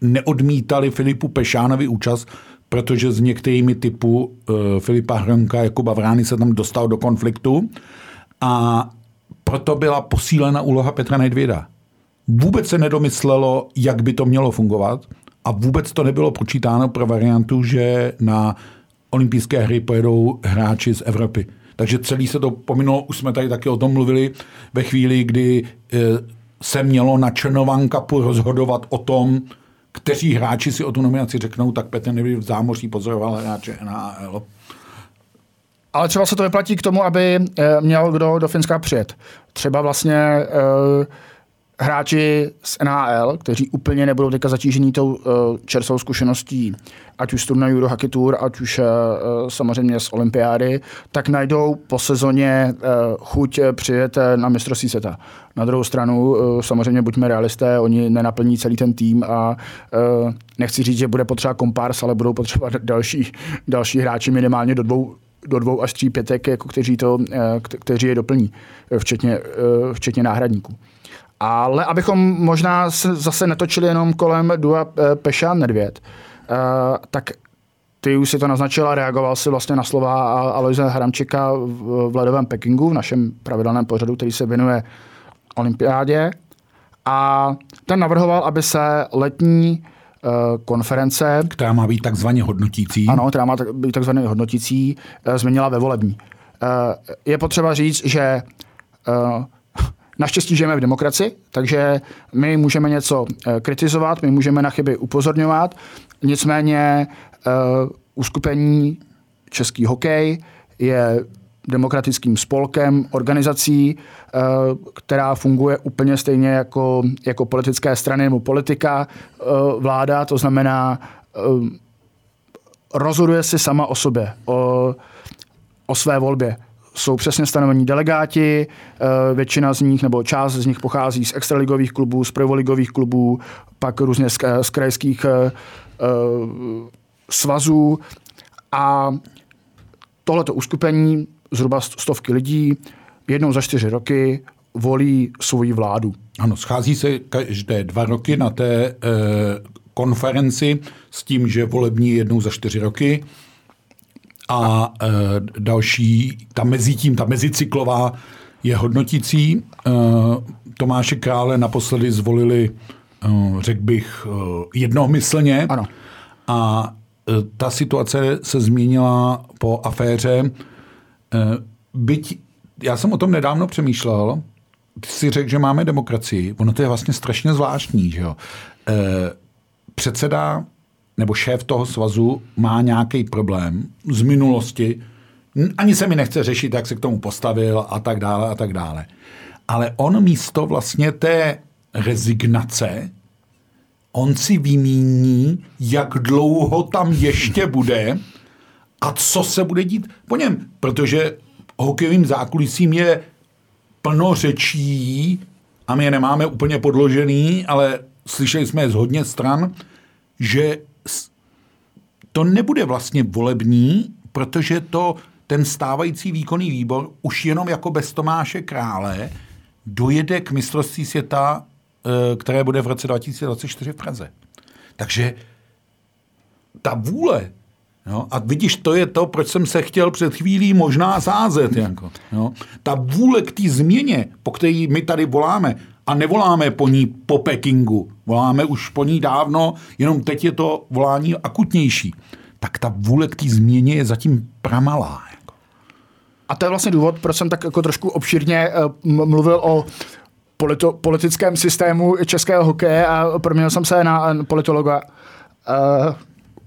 neodmítali Filipu Pešánovi účast, protože s některými typu uh, Filipa Hronka, jako Bavrány se tam dostal do konfliktu. A proto byla posílena úloha Petra Nedvěda. Vůbec se nedomyslelo, jak by to mělo fungovat a vůbec to nebylo počítáno pro variantu, že na olympijské hry pojedou hráči z Evropy. Takže celý se to pominulo, už jsme tady taky o tom mluvili, ve chvíli, kdy e, se mělo na Černovan Cupu rozhodovat o tom, kteří hráči si o tu nominaci řeknou, tak Petr Nevy v zámoří pozoroval hráče NHL. Ale třeba se to vyplatí k tomu, aby eh, měl kdo do Finska přijet. Třeba vlastně uh, hráči z NHL, kteří úplně nebudou teďka zatížení tou uh, čerstvou zkušeností, ať už z turnaju do Hockey Tour, ať už uh, samozřejmě z olympiády, tak najdou po sezóně uh, chuť přijet na mistrovství světa. Na druhou stranu, uh, samozřejmě buďme realisté, oni nenaplní celý ten tým a uh, nechci říct, že bude potřeba kompárs, ale budou potřeba další, další hráči minimálně do dvou do dvou až tří pětek, jako kteří, to, kteří je doplní, včetně, včetně náhradníků. Ale abychom možná se zase netočili jenom kolem Dua eh, Peša Nedvěd, uh, tak ty už si to naznačila, reagoval si vlastně na slova Aloise Hramčika v ledovém Pekingu, v našem pravidelném pořadu, který se věnuje olympiádě. A ten navrhoval, aby se letní uh, konference... Která má být takzvaně hodnotící. Ano, která má být takzvaně hodnotící, změnila ve volební. Je potřeba říct, že Naštěstí žijeme v demokracii, takže my můžeme něco eh, kritizovat, my můžeme na chyby upozorňovat, nicméně uh, uskupení Český hokej je demokratickým spolkem, organizací, uh, která funguje úplně stejně jako, jako politické strany nebo politika, vláda, to znamená, rozhoduje si sama o sobě, o, o své volbě jsou přesně stanovení delegáti, eh, většina z nich nebo část z nich pochází z extraligových klubů, z prvoligových klubů, pak různě z, z krajských eh, eh, svazů a tohleto uskupení, zhruba stovky lidí, jednou za čtyři roky volí svoji vládu. Ano, schází se každé dva roky na té e, konferenci s tím, že volební jednou za čtyři roky a e, další, ta mezi tím, ta mezicyklová je hodnotící. E, Tomáše Krále naposledy zvolili, e, řekl bych, e, jednomyslně. Ano. A e, ta situace se změnila po aféře. E, byť, já jsem o tom nedávno přemýšlel, ty si řekl, že máme demokracii. Ono to je vlastně strašně zvláštní, že jo. E, předseda nebo šéf toho svazu má nějaký problém z minulosti, ani se mi nechce řešit, jak se k tomu postavil a tak dále a tak dále. Ale on místo vlastně té rezignace, on si vymíní, jak dlouho tam ještě bude a co se bude dít po něm. Protože hokejovým zákulisím je plno řečí a my je nemáme úplně podložený, ale slyšeli jsme je z hodně stran, že to nebude vlastně volební, protože to ten stávající výkonný výbor už jenom jako bez Tomáše Krále dojede k mistrovství světa, eh, které bude v roce 2024 v Praze. Takže ta vůle Jo? A vidíš, to je to, proč jsem se chtěl před chvílí možná sázet. Jako, jo? Ta vůle k té změně, po které my tady voláme, a nevoláme po ní po Pekingu, voláme už po ní dávno, jenom teď je to volání akutnější, tak ta vůle k té změně je zatím pramalá. Jako. A to je vlastně důvod, proč jsem tak jako trošku obšírně uh, mluvil o polito- politickém systému českého hokeje a proměnil jsem se na politologa. Uh,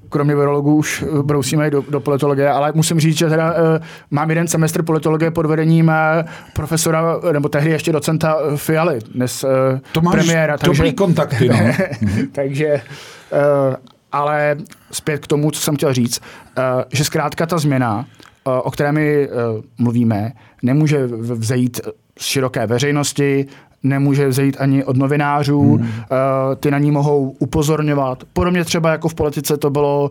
kromě virologů už brousíme do, do politologie, ale musím říct, že teda uh, mám jeden semestr politologie pod vedením uh, profesora, nebo tehdy ještě docenta Fialy, dnes uh, to máš premiéra. Takže, dobrý kontakty, no. takže, uh, ale zpět k tomu, co jsem chtěl říct, uh, že zkrátka ta změna, uh, o které my uh, mluvíme, nemůže vzejít z široké veřejnosti, nemůže vzejít ani od novinářů, hmm. uh, ty na ní mohou upozorňovat. Podobně třeba jako v politice to bylo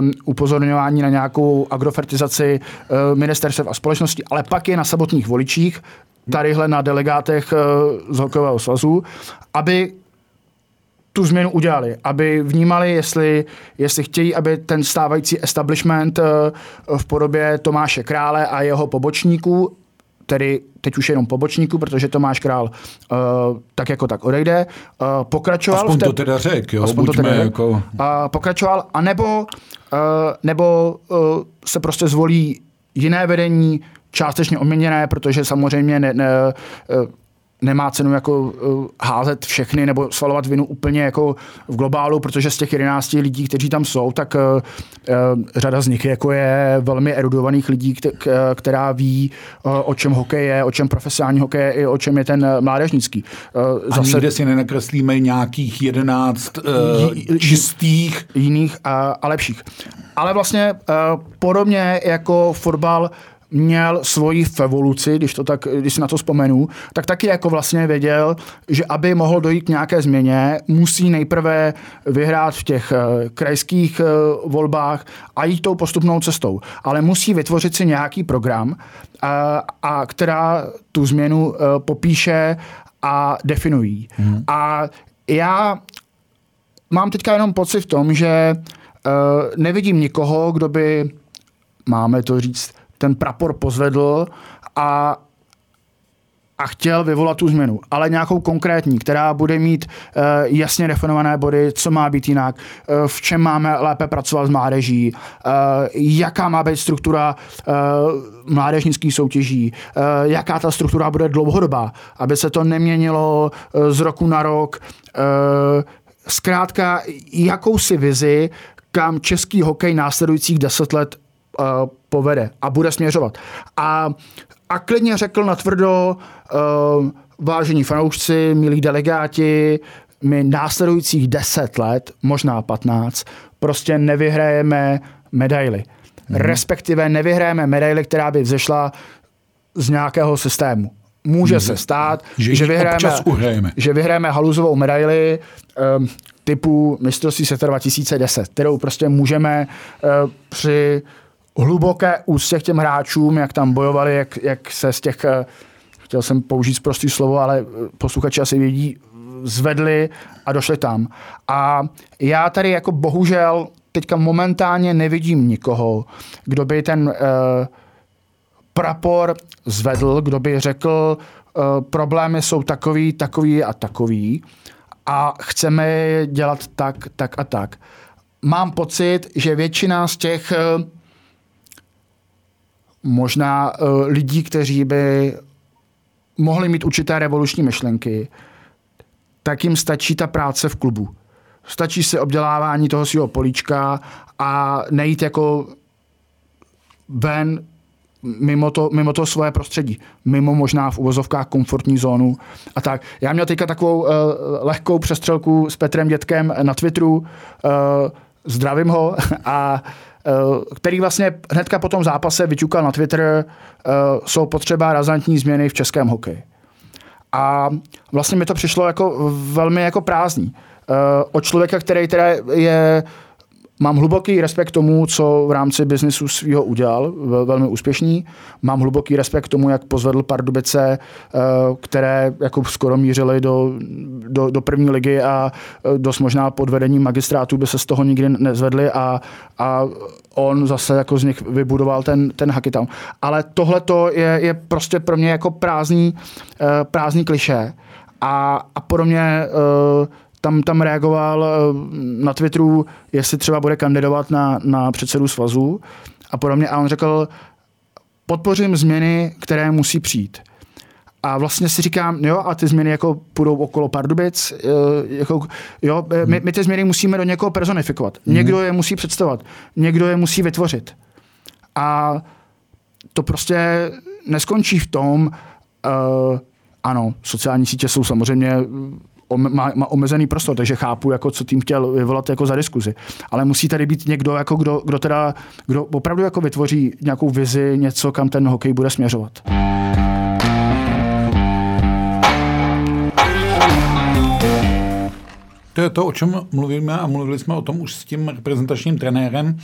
um, upozorňování na nějakou agrofertizaci uh, ministerstev a společnosti, ale pak je na samotných voličích, tadyhle na delegátech uh, z hokejového svazu, aby tu změnu udělali, aby vnímali, jestli, jestli chtějí, aby ten stávající establishment v podobě Tomáše Krále a jeho pobočníků tedy teď už jenom pobočníku, protože Tomáš Král uh, tak jako tak odejde, uh, pokračoval. Aspoň v té, to teda řek, jo, aspoň to teda jako... Uh, pokračoval, anebo, uh, nebo uh, se prostě zvolí jiné vedení, částečně oměněné, protože samozřejmě ne, ne, nemá cenu jako uh, házet všechny nebo svalovat vinu úplně jako v globálu, protože z těch 11 lidí, kteří tam jsou, tak uh, uh, řada z nich jako je velmi erudovaných lidí, která ví, o čem hokej je, o čem profesionální hokej je i o čem je ten mládežnický. Zase... A nikde si nenakreslíme nějakých 11 uh, čistých. Jiných a, a lepších. Ale vlastně uh, podobně jako fotbal měl svoji evoluci, když, to tak, když si na to vzpomenu, tak taky jako vlastně věděl, že aby mohl dojít k nějaké změně, musí nejprve vyhrát v těch uh, krajských uh, volbách a jít tou postupnou cestou. Ale musí vytvořit si nějaký program, uh, a která tu změnu popíše a definují. Hmm. A já mám teďka jenom pocit v tom, že nevidím nikoho, kdo by, máme to říct, ten prapor pozvedl a, a chtěl vyvolat tu změnu, ale nějakou konkrétní, která bude mít uh, jasně definované body, co má být jinak, uh, v čem máme lépe pracovat s mládeží, uh, jaká má být struktura uh, mládežnických soutěží, uh, jaká ta struktura bude dlouhodobá, aby se to neměnilo uh, z roku na rok. Uh, zkrátka, jakousi vizi, kam český hokej následujících deset let uh, povede a bude směřovat. A, a klidně řekl na tvrdo, uh, vážení fanoušci, milí delegáti, my následujících 10 let, možná 15, prostě nevyhrajeme medaily. Hmm. Respektive nevyhrajeme medaily, která by vzešla z nějakého systému. Může hmm. se stát, že, že, vyhrajeme, že vyhrajeme haluzovou medaili um, typu mistrovství světa 2010, kterou prostě můžeme uh, při hluboké úctě k těm hráčům, jak tam bojovali, jak, jak se z těch, eh, chtěl jsem použít prostý slovo, ale eh, posluchači asi vědí, zvedli a došli tam. A já tady jako bohužel teďka momentálně nevidím nikoho, kdo by ten uh, prapor zvedl, kdo by řekl, uh, problémy jsou takový, takový a takový a chceme je dělat tak, tak a tak. Mám pocit, že většina z těch uh, možná uh, lidí, kteří by mohli mít určité revoluční myšlenky, tak jim stačí ta práce v klubu. Stačí se obdělávání toho svého políčka a nejít jako ven mimo to, mimo to svoje prostředí, mimo možná v uvozovkách komfortní zónu a tak. Já měl teďka takovou uh, lehkou přestřelku s Petrem Dětkem na Twitteru, uh, zdravím ho a Eh, který vlastně hnedka po tom zápase vyťukal na Twitter, eh, jsou potřeba razantní změny v českém hokeji. A vlastně mi to přišlo jako velmi jako prázdný. Eh, od člověka, který teda je Mám hluboký respekt tomu, co v rámci biznisu svého udělal, velmi úspěšný. Mám hluboký respekt tomu, jak pozvedl Pardubice, eh, které jako skoro mířily do, do, do první ligy a eh, dost možná pod vedením magistrátu by se z toho nikdy nezvedli a, a on zase jako z nich vybudoval ten, ten Hacketown. Ale tohle je, je prostě pro mě jako prázdný, eh, prázdný kliše. A, a pro mě tam, tam reagoval eh, na Twitteru, jestli třeba bude kandidovat na, na předsedu svazu a podobně. A on řekl, podpořím změny, které musí přijít. A vlastně si říkám, jo, a ty změny jako půjdou okolo Pardubic, eh, jako, jo, eh, my, my ty změny musíme do někoho personifikovat. Hmm. Někdo je musí představovat, někdo je musí vytvořit. A to prostě neskončí v tom, uh, ano, sociální sítě jsou samozřejmě má, má omezený prostor, takže chápu, jako co tím chtěl vyvolat jako za diskuzi. Ale musí tady být někdo, jako kdo, kdo, teda, kdo opravdu jako vytvoří nějakou vizi, něco, kam ten hokej bude směřovat. To je to, o čem mluvíme a mluvili jsme o tom už s tím reprezentačním trenérem,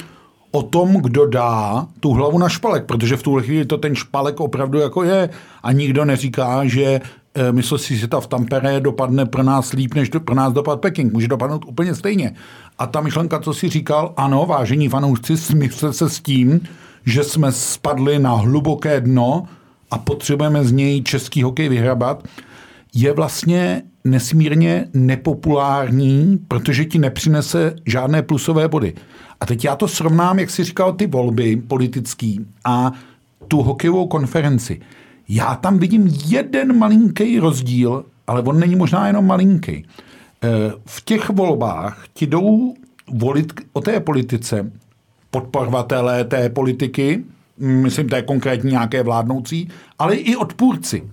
o tom, kdo dá tu hlavu na špalek, protože v tuhle chvíli to ten špalek opravdu jako je a nikdo neříká, že myslel si, že ta v Tampere dopadne pro nás líp, než pro nás dopad Peking. Může dopadnout úplně stejně. A ta myšlenka, co si říkal, ano, vážení fanoušci, smyslte se s tím, že jsme spadli na hluboké dno a potřebujeme z něj český hokej vyhrabat, je vlastně nesmírně nepopulární, protože ti nepřinese žádné plusové body. A teď já to srovnám, jak si říkal, ty volby politický a tu hokejovou konferenci. Já tam vidím jeden malinký rozdíl, ale on není možná jenom malinký. Eh, v těch volbách ti jdou volit o té politice podporovatelé té politiky, myslím té konkrétní nějaké vládnoucí, ale i odpůrci.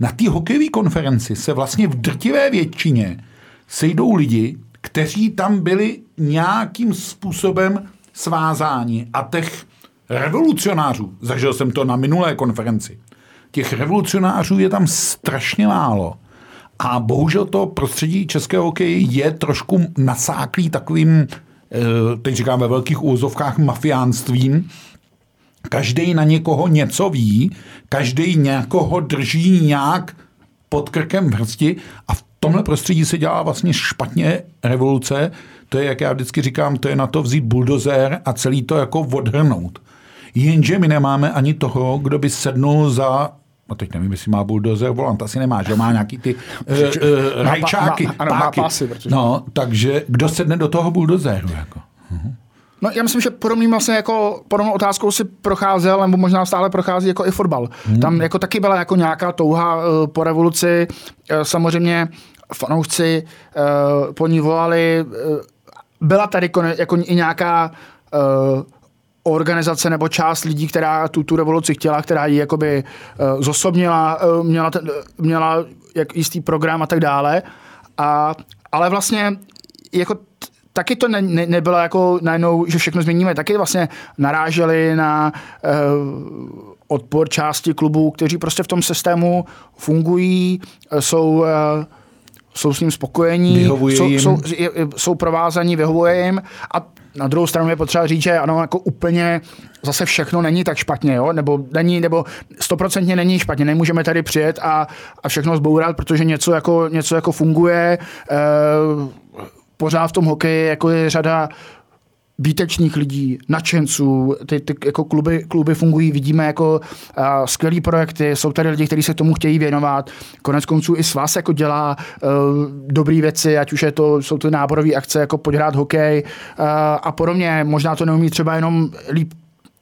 Na té hokejové konferenci se vlastně v drtivé většině sejdou lidi, kteří tam byli nějakým způsobem svázáni. A těch revolucionářů, zažil jsem to na minulé konferenci, těch revolucionářů je tam strašně málo. A bohužel to prostředí českého hokeje je trošku nasáklý takovým, eh, teď říkám ve velkých úzovkách, mafiánstvím. Každý na někoho něco ví, každý někoho drží nějak pod krkem v hrsti a v tomhle prostředí se dělá vlastně špatně revoluce. To je, jak já vždycky říkám, to je na to vzít buldozer a celý to jako odhrnout. Jenže my nemáme ani toho, kdo by sednul za no teď nevím, jestli má buldozer volant, asi nemá, že má nějaký ty uh, uh, rajčáky, má, má, ano, páky. Má pásy, protože... No, takže kdo sedne do toho buldozeru? Jako? Uh-huh. No, já myslím, že podobný vlastně jako podobnou otázkou si procházel, nebo možná stále prochází jako i fotbal. Hmm. Tam jako taky byla jako nějaká touha uh, po revoluci. Uh, samozřejmě fanoušci uh, po ní volali. Uh, byla tady jako i nějaká uh, organizace nebo část lidí, která tu, tu revoluci chtěla, která ji jakoby uh, zosobnila, uh, měla, ten, měla jak jistý program a tak dále. A, ale vlastně jako taky to ne, ne, nebylo jako najednou, že všechno změníme, taky vlastně naráželi na uh, odpor části klubů, kteří prostě v tom systému fungují, jsou uh, jsou s ním spokojení, jsou, jsou, jsou provázaní, vyhovuje jim. A na druhou stranu je potřeba říct, že ano, jako úplně zase všechno není tak špatně, jo? nebo není, nebo stoprocentně není špatně, nemůžeme tady přijet a, a všechno zbourat, protože něco jako, něco jako funguje, e, pořád v tom hokeji jako je řada výtečných lidí, nadšenců, ty, ty jako kluby, kluby fungují, vidíme jako uh, skvělý projekty, jsou tady lidi, kteří se tomu chtějí věnovat, konec konců i s vás jako dělá uh, dobré věci, ať už je to, jsou to náborové akce, jako podhrát hokej uh, a podobně, možná to neumí třeba jenom líp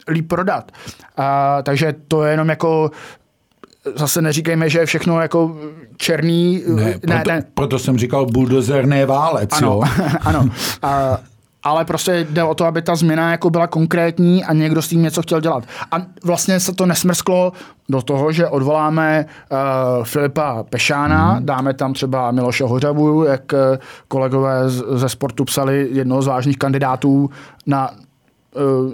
líp prodat. Uh, takže to je jenom jako zase neříkejme, že je všechno jako černý. Ne, ne, proto, ne. proto jsem říkal buldozer, ne válec. Ano, jo? ano. A, ale prostě jde o to, aby ta změna jako byla konkrétní a někdo s tím něco chtěl dělat. A vlastně se to nesmrsklo do toho, že odvoláme uh, Filipa Pešána, hmm. dáme tam třeba Miloše Hořavu, jak eh, kolegové z, ze sportu psali jednoho z vážných kandidátů na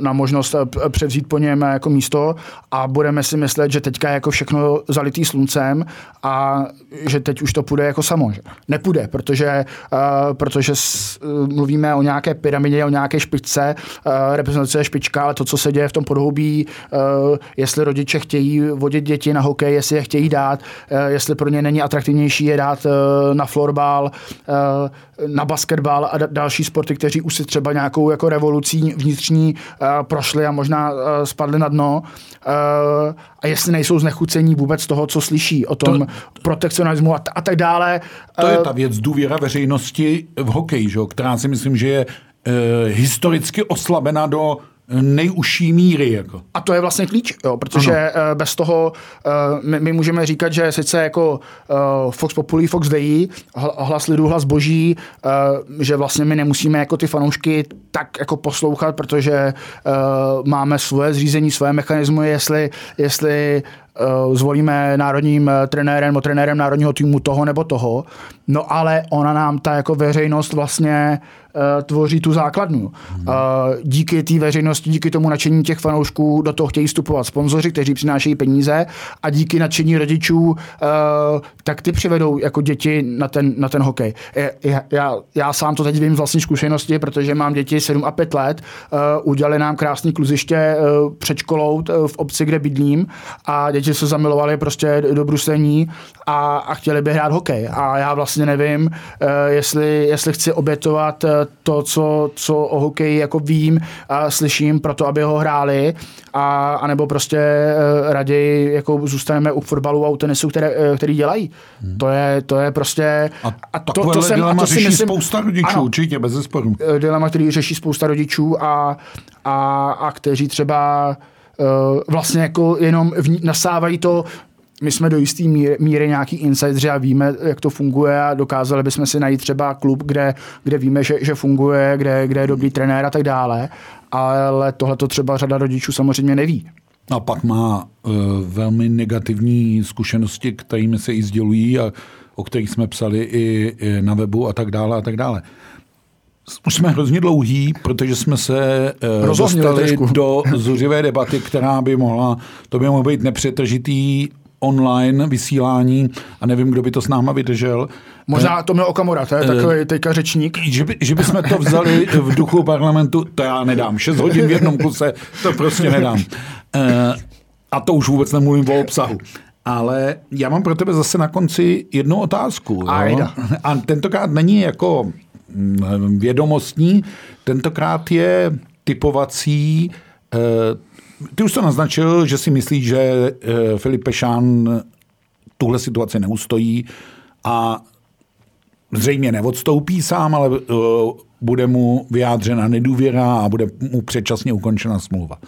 na možnost eh, převzít po něm jako místo a budeme si myslet, že teďka je jako všechno zalitý sluncem a že teď už to půjde jako samo. Že? Nepůjde, protože, protože mluvíme o nějaké pyramidě, o nějaké špičce, reprezentace špička, ale to, co se děje v tom podhoubí, jestli rodiče chtějí vodit děti na hokej, jestli je chtějí dát, jestli pro ně není atraktivnější je dát na florbal, na basketbal a da- další sporty, kteří už si třeba nějakou jako revolucí vnitřní uh, prošli a možná uh, spadli na dno. Uh, a jestli nejsou znechucení vůbec toho, co slyší o tom to, protekcionalismu a, t- a tak dále. To je ta věc důvěra veřejnosti v hokeji, že? která si myslím, že je historicky oslabena do nejužší míry. Jako. A to je vlastně klíč, jo, protože ano. bez toho my, my můžeme říkat, že sice jako Fox Populi, Fox Dei, hlas lidu, hlas boží, že vlastně my nemusíme jako ty fanoušky tak jako poslouchat, protože máme svoje zřízení, svoje mechanismy, jestli, jestli zvolíme národním trenérem nebo trenérem národního týmu toho nebo toho, no ale ona nám ta jako veřejnost vlastně uh, tvoří tu základnu. Hmm. Uh, díky té veřejnosti, díky tomu nadšení těch fanoušků do toho chtějí vstupovat sponzoři, kteří přinášejí peníze a díky nadšení rodičů, uh, tak ty přivedou jako děti na ten, na ten hokej. Já, já, já sám to teď vím z vlastní zkušenosti, protože mám děti 7 a 5 let, uh, udělali nám krásný kluziště před školou v obci, kde bydlím a děti se zamilovali prostě do bruslení a, a chtěli by hrát hokej. A já vlastně nevím, uh, jestli, jestli chci obětovat uh, to, co, co o hokeji jako vím a slyším, proto aby ho hráli, a, anebo prostě uh, raději jako zůstaneme u fotbalu a u tenisu, které, který dělají. Hmm. To, je, to je prostě... A, a to, to, to jsem, dilema a to řeší myslím, spousta rodičů, ano, určitě, bez zesporu. Eh, dilema, který řeší spousta rodičů a, a, a kteří třeba vlastně jako jenom v, nasávají to my jsme do jisté míry, míry nějaký insight, a víme, jak to funguje a dokázali bychom si najít třeba klub, kde, kde víme, že, že funguje, kde, kde je dobrý trenér a tak dále. Ale tohle to třeba řada rodičů samozřejmě neví. A pak má uh, velmi negativní zkušenosti, kterými se i sdělují a o kterých jsme psali i, i na webu a tak dále a tak dále. Už jsme hrozně dlouhý, protože jsme se uh, dostali trošku. do zuřivé debaty, která by mohla, to by mohlo být nepřetržitý online vysílání a nevím, kdo by to s náma vydržel. Možná to měl Okamura, to je takový teďka řečník. Že, by, že bychom to vzali v duchu parlamentu, to já nedám. 6 hodin v jednom kuse, to prostě nedám. Eh, a to už vůbec nemluvím o obsahu. Ale já mám pro tebe zase na konci jednu otázku. A, a tentokrát není jako vědomostní, tentokrát je typovací eh, ty už to naznačil, že si myslíš, že eh, Filip Pešán tuhle situaci neustojí a zřejmě neodstoupí sám, ale eh, bude mu vyjádřena nedůvěra a bude mu předčasně ukončena smlouva.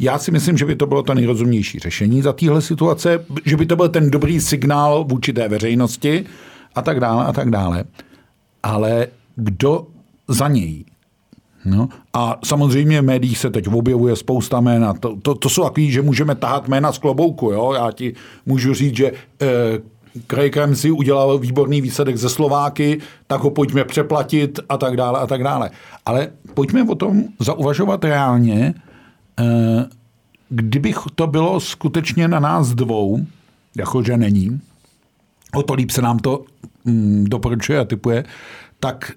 Já si myslím, že by to bylo to nejrozumnější řešení za téhle situace, že by to byl ten dobrý signál vůči té veřejnosti a tak dále a tak dále. Ale kdo za něj No. A samozřejmě v médiích se teď objevuje spousta jména. To, to, to jsou takový, že můžeme tahat jména z klobouku. Jo? Já ti můžu říct, že eh, Craig Ramsey udělal výborný výsledek ze Slováky, tak ho pojďme přeplatit a tak dále a tak dále. Ale pojďme o tom zauvažovat reálně, eh, kdybych to bylo skutečně na nás dvou, jakože není, o to líp se nám to mm, doporučuje a typuje, tak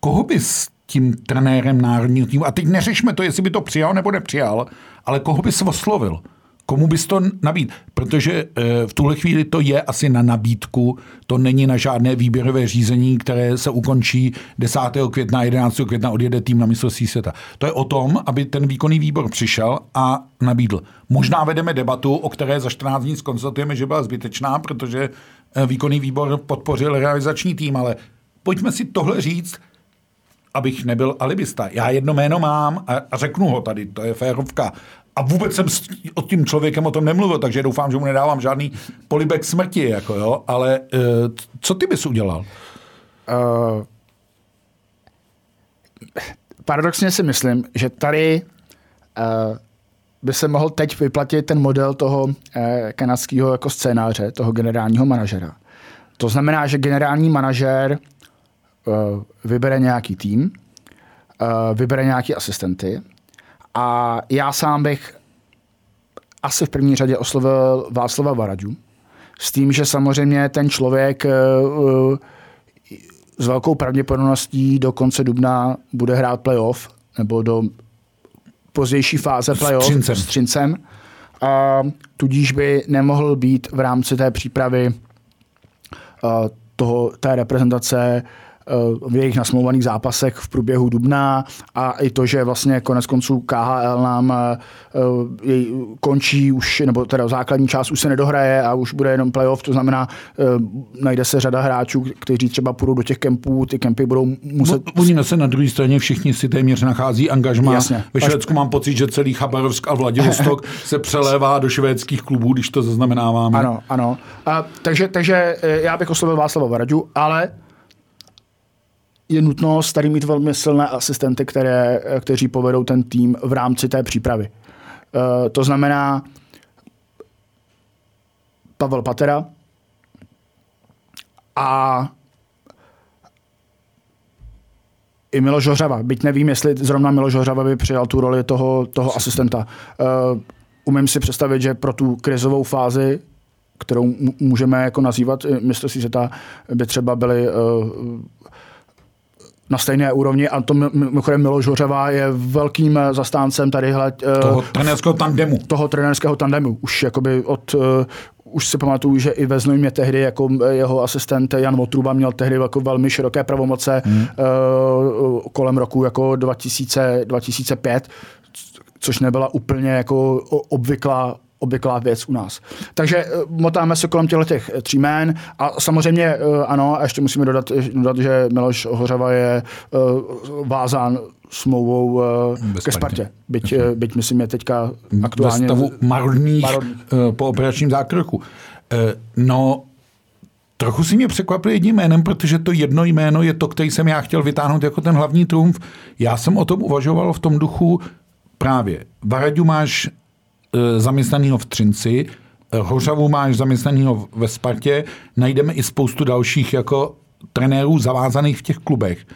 koho bys tím trenérem národního týmu, a teď neřešme to, jestli by to přijal nebo nepřijal, ale koho bys oslovil? Komu bys to nabít? Protože eh, v tuhle chvíli to je asi na nabídku, to není na žádné výběrové řízení, které se ukončí 10. května, 11. května odjede tým na mistrovství světa. To je o tom, aby ten výkonný výbor přišel a nabídl. Možná vedeme debatu, o které za 14 dní skonstatujeme, že byla zbytečná, protože eh, výkonný výbor podpořil realizační tým, ale pojďme si tohle říct, abych nebyl alibista. Já jedno jméno mám a, a řeknu ho tady, to je férovka. A vůbec jsem s tím člověkem o tom nemluvil, takže doufám, že mu nedávám žádný polibek smrti, jako jo, ale uh, co ty bys udělal? Uh, paradoxně si myslím, že tady uh, by se mohl teď vyplatit ten model toho uh, kanadského jako scénáře, toho generálního manažera. To znamená, že generální manažer vybere nějaký tým, vybere nějaký asistenty a já sám bych asi v první řadě oslovil Václava Varadžu s tím, že samozřejmě ten člověk s velkou pravděpodobností do konce dubna bude hrát playoff nebo do pozdější fáze playoff s Třincem. A tudíž by nemohl být v rámci té přípravy toho, té reprezentace v jejich nasmouvaných zápasech v průběhu dubna a i to, že vlastně konec konců KHL nám eh, jej končí už, nebo teda základní část už se nedohraje a už bude jenom playoff, to znamená, eh, najde se řada hráčů, kteří třeba půjdou do těch kempů, ty kempy budou muset... Oni se na druhé straně všichni si téměř nachází angažma. Jasně. Ve Švédsku Až... mám pocit, že celý Chabarovsk a Vladivostok se přelévá do švédských klubů, když to zaznamenáváme. Ano, ano. A, takže, takže eh, já bych oslovil Václava Varadu, ale je nutno tady mít velmi silné asistenty, které, kteří povedou ten tým v rámci té přípravy. Uh, to znamená Pavel Patera a i Miloš Hořava. Byť nevím, jestli zrovna Miloš Hořava by přijal tu roli toho, toho asistenta. Uh, umím si představit, že pro tu krizovou fázi, kterou můžeme jako nazývat mistrovství světa, by třeba byly uh, na stejné úrovni a to mimochodem Miloš Hořeva je velkým eh, zastáncem tadyhle eh, toho trenérského tandemu. Toho trenérského tandemu. Už jakoby od, uh, už si pamatuju, že i ve Znojmě tehdy jako jeho asistent Jan Votruba měl tehdy jako velmi široké pravomoce hmm. uh, kolem roku jako 2000, 2005 což nebyla úplně jako obvyklá obvyklá věc u nás. Takže eh, motáme se kolem těchto těch eh, tří jmén a samozřejmě eh, ano, a ještě musíme dodat, dodat že Miloš Hořava je vázán smlouvou ke Spartě. Byť, byť myslím je teďka aktuálně... Ve stavu marných, po operačním zákroku. No, Trochu si mě překvapil jedním jménem, protože to jedno jméno je to, který jsem já chtěl vytáhnout jako ten hlavní trumf. Já jsem o tom uvažoval v tom duchu právě. Varaďu máš zaměstnaného v Třinci, e, Hořavu máš zaměstnaného ve Spartě, najdeme i spoustu dalších jako trenérů zavázaných v těch klubech.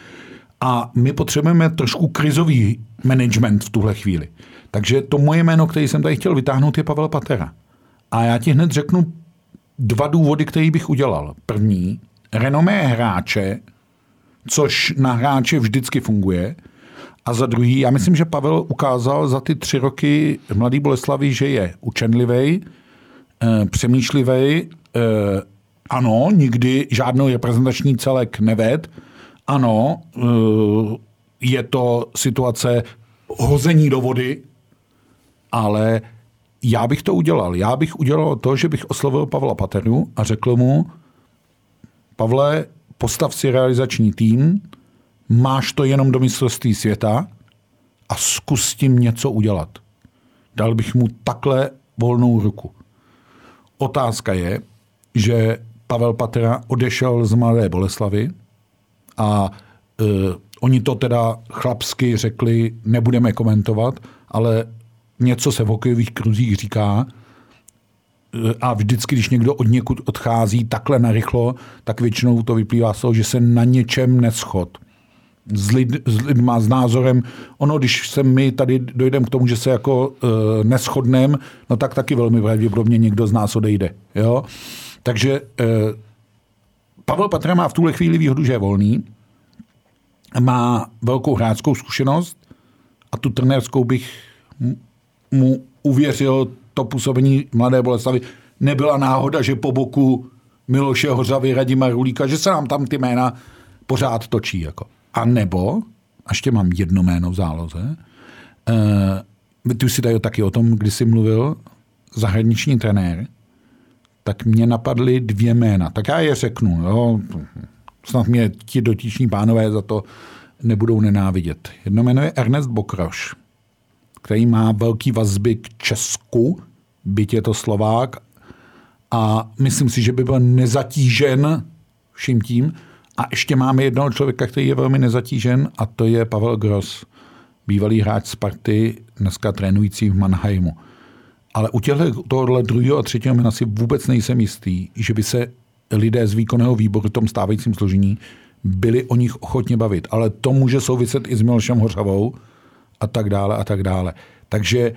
A my potřebujeme trošku krizový management v tuhle chvíli. Takže to moje jméno, který jsem tady chtěl vytáhnout, je Pavel Patera. A já ti hned řeknu dva důvody, které bych udělal. První, renomé hráče, což na hráče vždycky funguje, a za druhý, já myslím, že Pavel ukázal za ty tři roky Mladý Boleslavi, že je učenlivý, eh, přemýšlivý, eh, ano, nikdy žádnou reprezentační celek neved, ano, eh, je to situace hození do vody, ale já bych to udělal. Já bych udělal to, že bych oslovil Pavla Pateru a řekl mu, Pavle, postav si realizační tým, máš to jenom do mistrovství světa a zkus tím něco udělat. Dal bych mu takhle volnou ruku. Otázka je, že Pavel Patera odešel z Mladé Boleslavy a e, oni to teda chlapsky řekli, nebudeme komentovat, ale něco se v hokejových kruzích říká e, a vždycky, když někdo od někud odchází takhle narychlo, tak většinou to vyplývá z toho, že se na něčem neschod s, lid, s lidma, s názorem. Ono, když se my tady dojdeme k tomu, že se jako e, neschodneme, no tak taky velmi pravděpodobně někdo z nás odejde. Jo? Takže e, Pavel Patra má v tuhle chvíli výhodu, že je volný, má velkou hráčskou zkušenost a tu trenérskou bych mu uvěřil to působení Mladé Boleslavy. Nebyla náhoda, že po boku Miloše Hořavy, Radima Rulíka, že se nám tam ty jména pořád točí. Jako. A nebo, a ještě mám jedno jméno v záloze, uh, ty už si tady taky o tom, kdy jsi mluvil, zahraniční trenér, tak mě napadly dvě jména. Tak já je řeknu. Jo. Snad mě ti dotiční pánové za to nebudou nenávidět. Jedno jméno je Ernest Bokroš, který má velký vazby k Česku, byť je to Slovák, a myslím si, že by byl nezatížen vším tím, a ještě máme jednoho člověka, který je velmi nezatížen a to je Pavel Gross, bývalý hráč Sparty, dneska trénující v Mannheimu. Ale u těchto, tohohle druhého a třetího jména si vůbec nejsem jistý, že by se lidé z výkonného výboru v tom stávajícím složení byli o nich ochotně bavit. Ale to může souviset i s Milošem Hořavou a tak dále a tak dále. Takže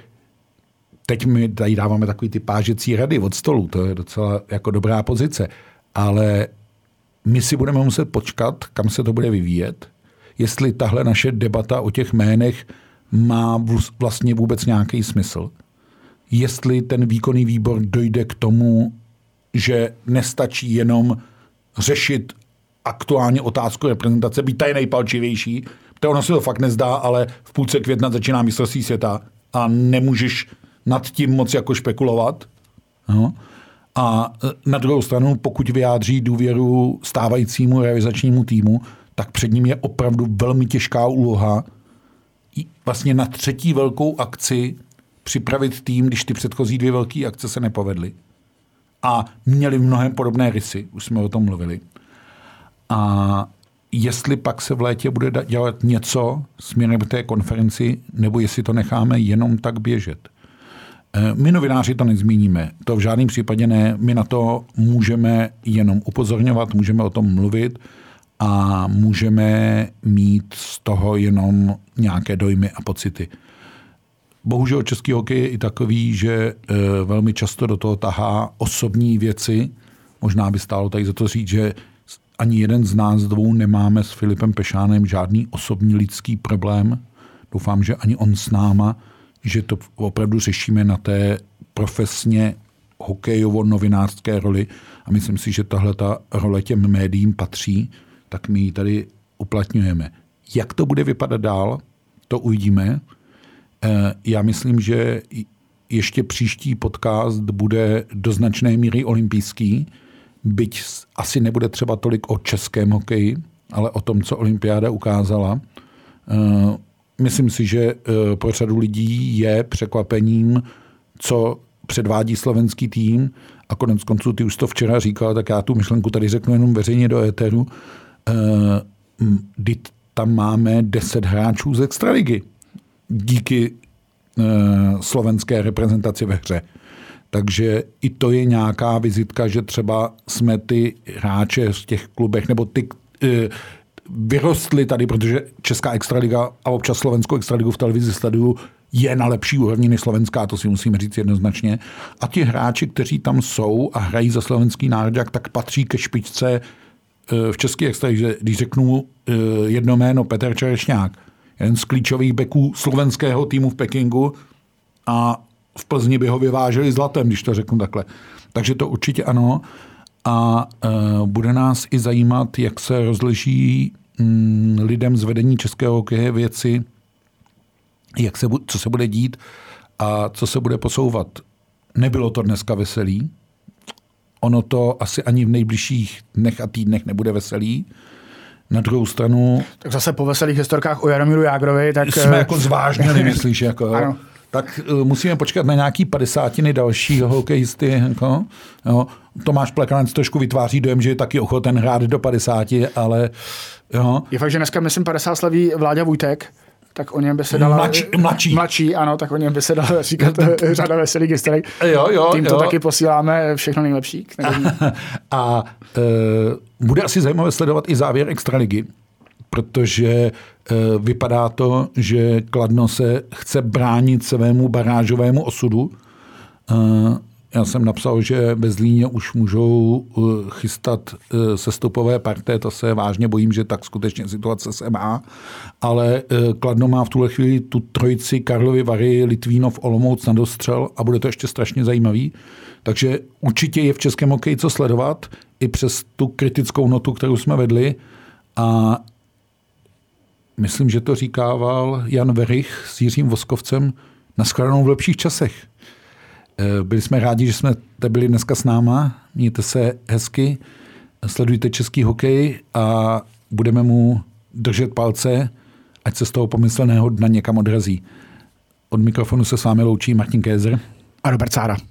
teď my tady dáváme takový ty pážecí rady od stolu, to je docela jako dobrá pozice, ale my si budeme muset počkat, kam se to bude vyvíjet, jestli tahle naše debata o těch jménech má vlastně vůbec nějaký smysl, jestli ten výkonný výbor dojde k tomu, že nestačí jenom řešit aktuálně otázku reprezentace, být tady nejpalčivější, to ono se to fakt nezdá, ale v půlce května začíná mistrovství světa a nemůžeš nad tím moc jako špekulovat. No. A e, na druhou stranu, pokud vyjádří důvěru stávajícímu realizačnímu týmu, tak před ním je opravdu velmi těžká úloha vlastně na třetí velkou akci připravit tým, když ty předchozí dvě velké akce se nepovedly. A měli mnohem podobné rysy, už jsme o tom mluvili. A jestli pak se v létě bude dělat něco směrem k té konferenci, nebo jestli to necháme jenom tak běžet. Eh, my novináři to nezmíníme, to v žádném případě ne. My na to můžeme jenom upozorňovat, můžeme o tom mluvit a můžeme mít z toho jenom nějaké dojmy a pocity. Bohužel český hokej je i takový, že eh, velmi často do toho tahá osobní věci. Možná by stálo tady za to říct, že ani jeden z nás dvou nemáme s Filipem Pešánem žádný osobní lidský problém. Doufám, že ani on s náma že to opravdu řešíme na té profesně hokejovo-novinářské roli a myslím si, že tahle ta role těm médiím patří, tak my ji tady uplatňujeme. Jak to bude vypadat dál, to uvidíme. Eh, já myslím, že ještě příští podcast bude do značné míry olympijský, byť asi nebude třeba tolik o českém hokeji, ale o tom, co olympiáda ukázala. Myslím si, že eh, pro řadu lidí je překvapením, co předvádí slovenský tým a konec konců ty už to včera říkal, tak já tu myšlenku tady řeknu jenom veřejně do éteru. Eh, tam máme 10 hráčů z extraligy díky eh, slovenské reprezentaci ve hře. Takže i to je nějaká vizitka, že třeba jsme ty hráče v těch klubech, nebo ty vyrostli tady, protože Česká extraliga a občas Slovenskou extraligu v televizi sleduju, je na lepší úrovni než slovenská, to si musíme říct jednoznačně. A ti hráči, kteří tam jsou a hrají za slovenský národák, tak patří ke špičce eh, v České extralize. Když řeknu eh, jedno jméno, Petr Čerešňák, jeden z klíčových beků slovenského týmu v Pekingu a v Plzni by ho vyváželi zlatem, když to řeknu takhle. Takže to určitě ano. A uh, bude nás i zajímat, jak se rozleží um, lidem z vedení českého hokeje věci, jak se, co se bude dít a co se bude posouvat. Nebylo to dneska veselý. Ono to asi ani v nejbližších dnech a týdnech nebude veselý. Na druhou stranu... Tak zase po veselých historkách o Jaromíru Jágrovi, tak... Jsme eh, jako zvážněli, myslíš, jako? Ano tak uh, musíme počkat na nějaký padesátiny dalšího hokejisty. Jako, jo. Tomáš Plekanec trošku vytváří dojem, že je taky ochoten hrát do 50, ale jo. Je fakt, že dneska, myslím, 50 slaví Vláďa Vujtek, tak o něm by se dala... Mladší. mladší. Mladší, ano, tak o něm by se dala říkat řada veselých historik. Jo, jo, Tím to taky posíláme všechno nejlepší. A, a uh, bude asi zajímavé sledovat i závěr Extraligy, protože eh, vypadá to, že Kladno se chce bránit svému barážovému osudu. Eh, já jsem napsal, že ve Zlíně už můžou eh, chystat sestupové parté, to se vážně bojím, že tak skutečně situace se má, ale Kladno má v tuhle chvíli tu trojici Karlovy Vary, Litvínov, Olomouc na dostřel a bude to ještě strašně zajímavý. Takže určitě je v českém hokeji co sledovat, i přes tu kritickou notu, kterou jsme vedli. A myslím, že to říkával Jan Verich s Jiřím Voskovcem, na v lepších časech. Eh, byli jsme rádi, že jsme byli dneska s náma. Mějte se hezky, sledujte český hokej a budeme mu držet palce, ať se z toho pomyslného dna někam odrazí. Od mikrofonu se s vámi loučí Martin Kézer a Robert Sára.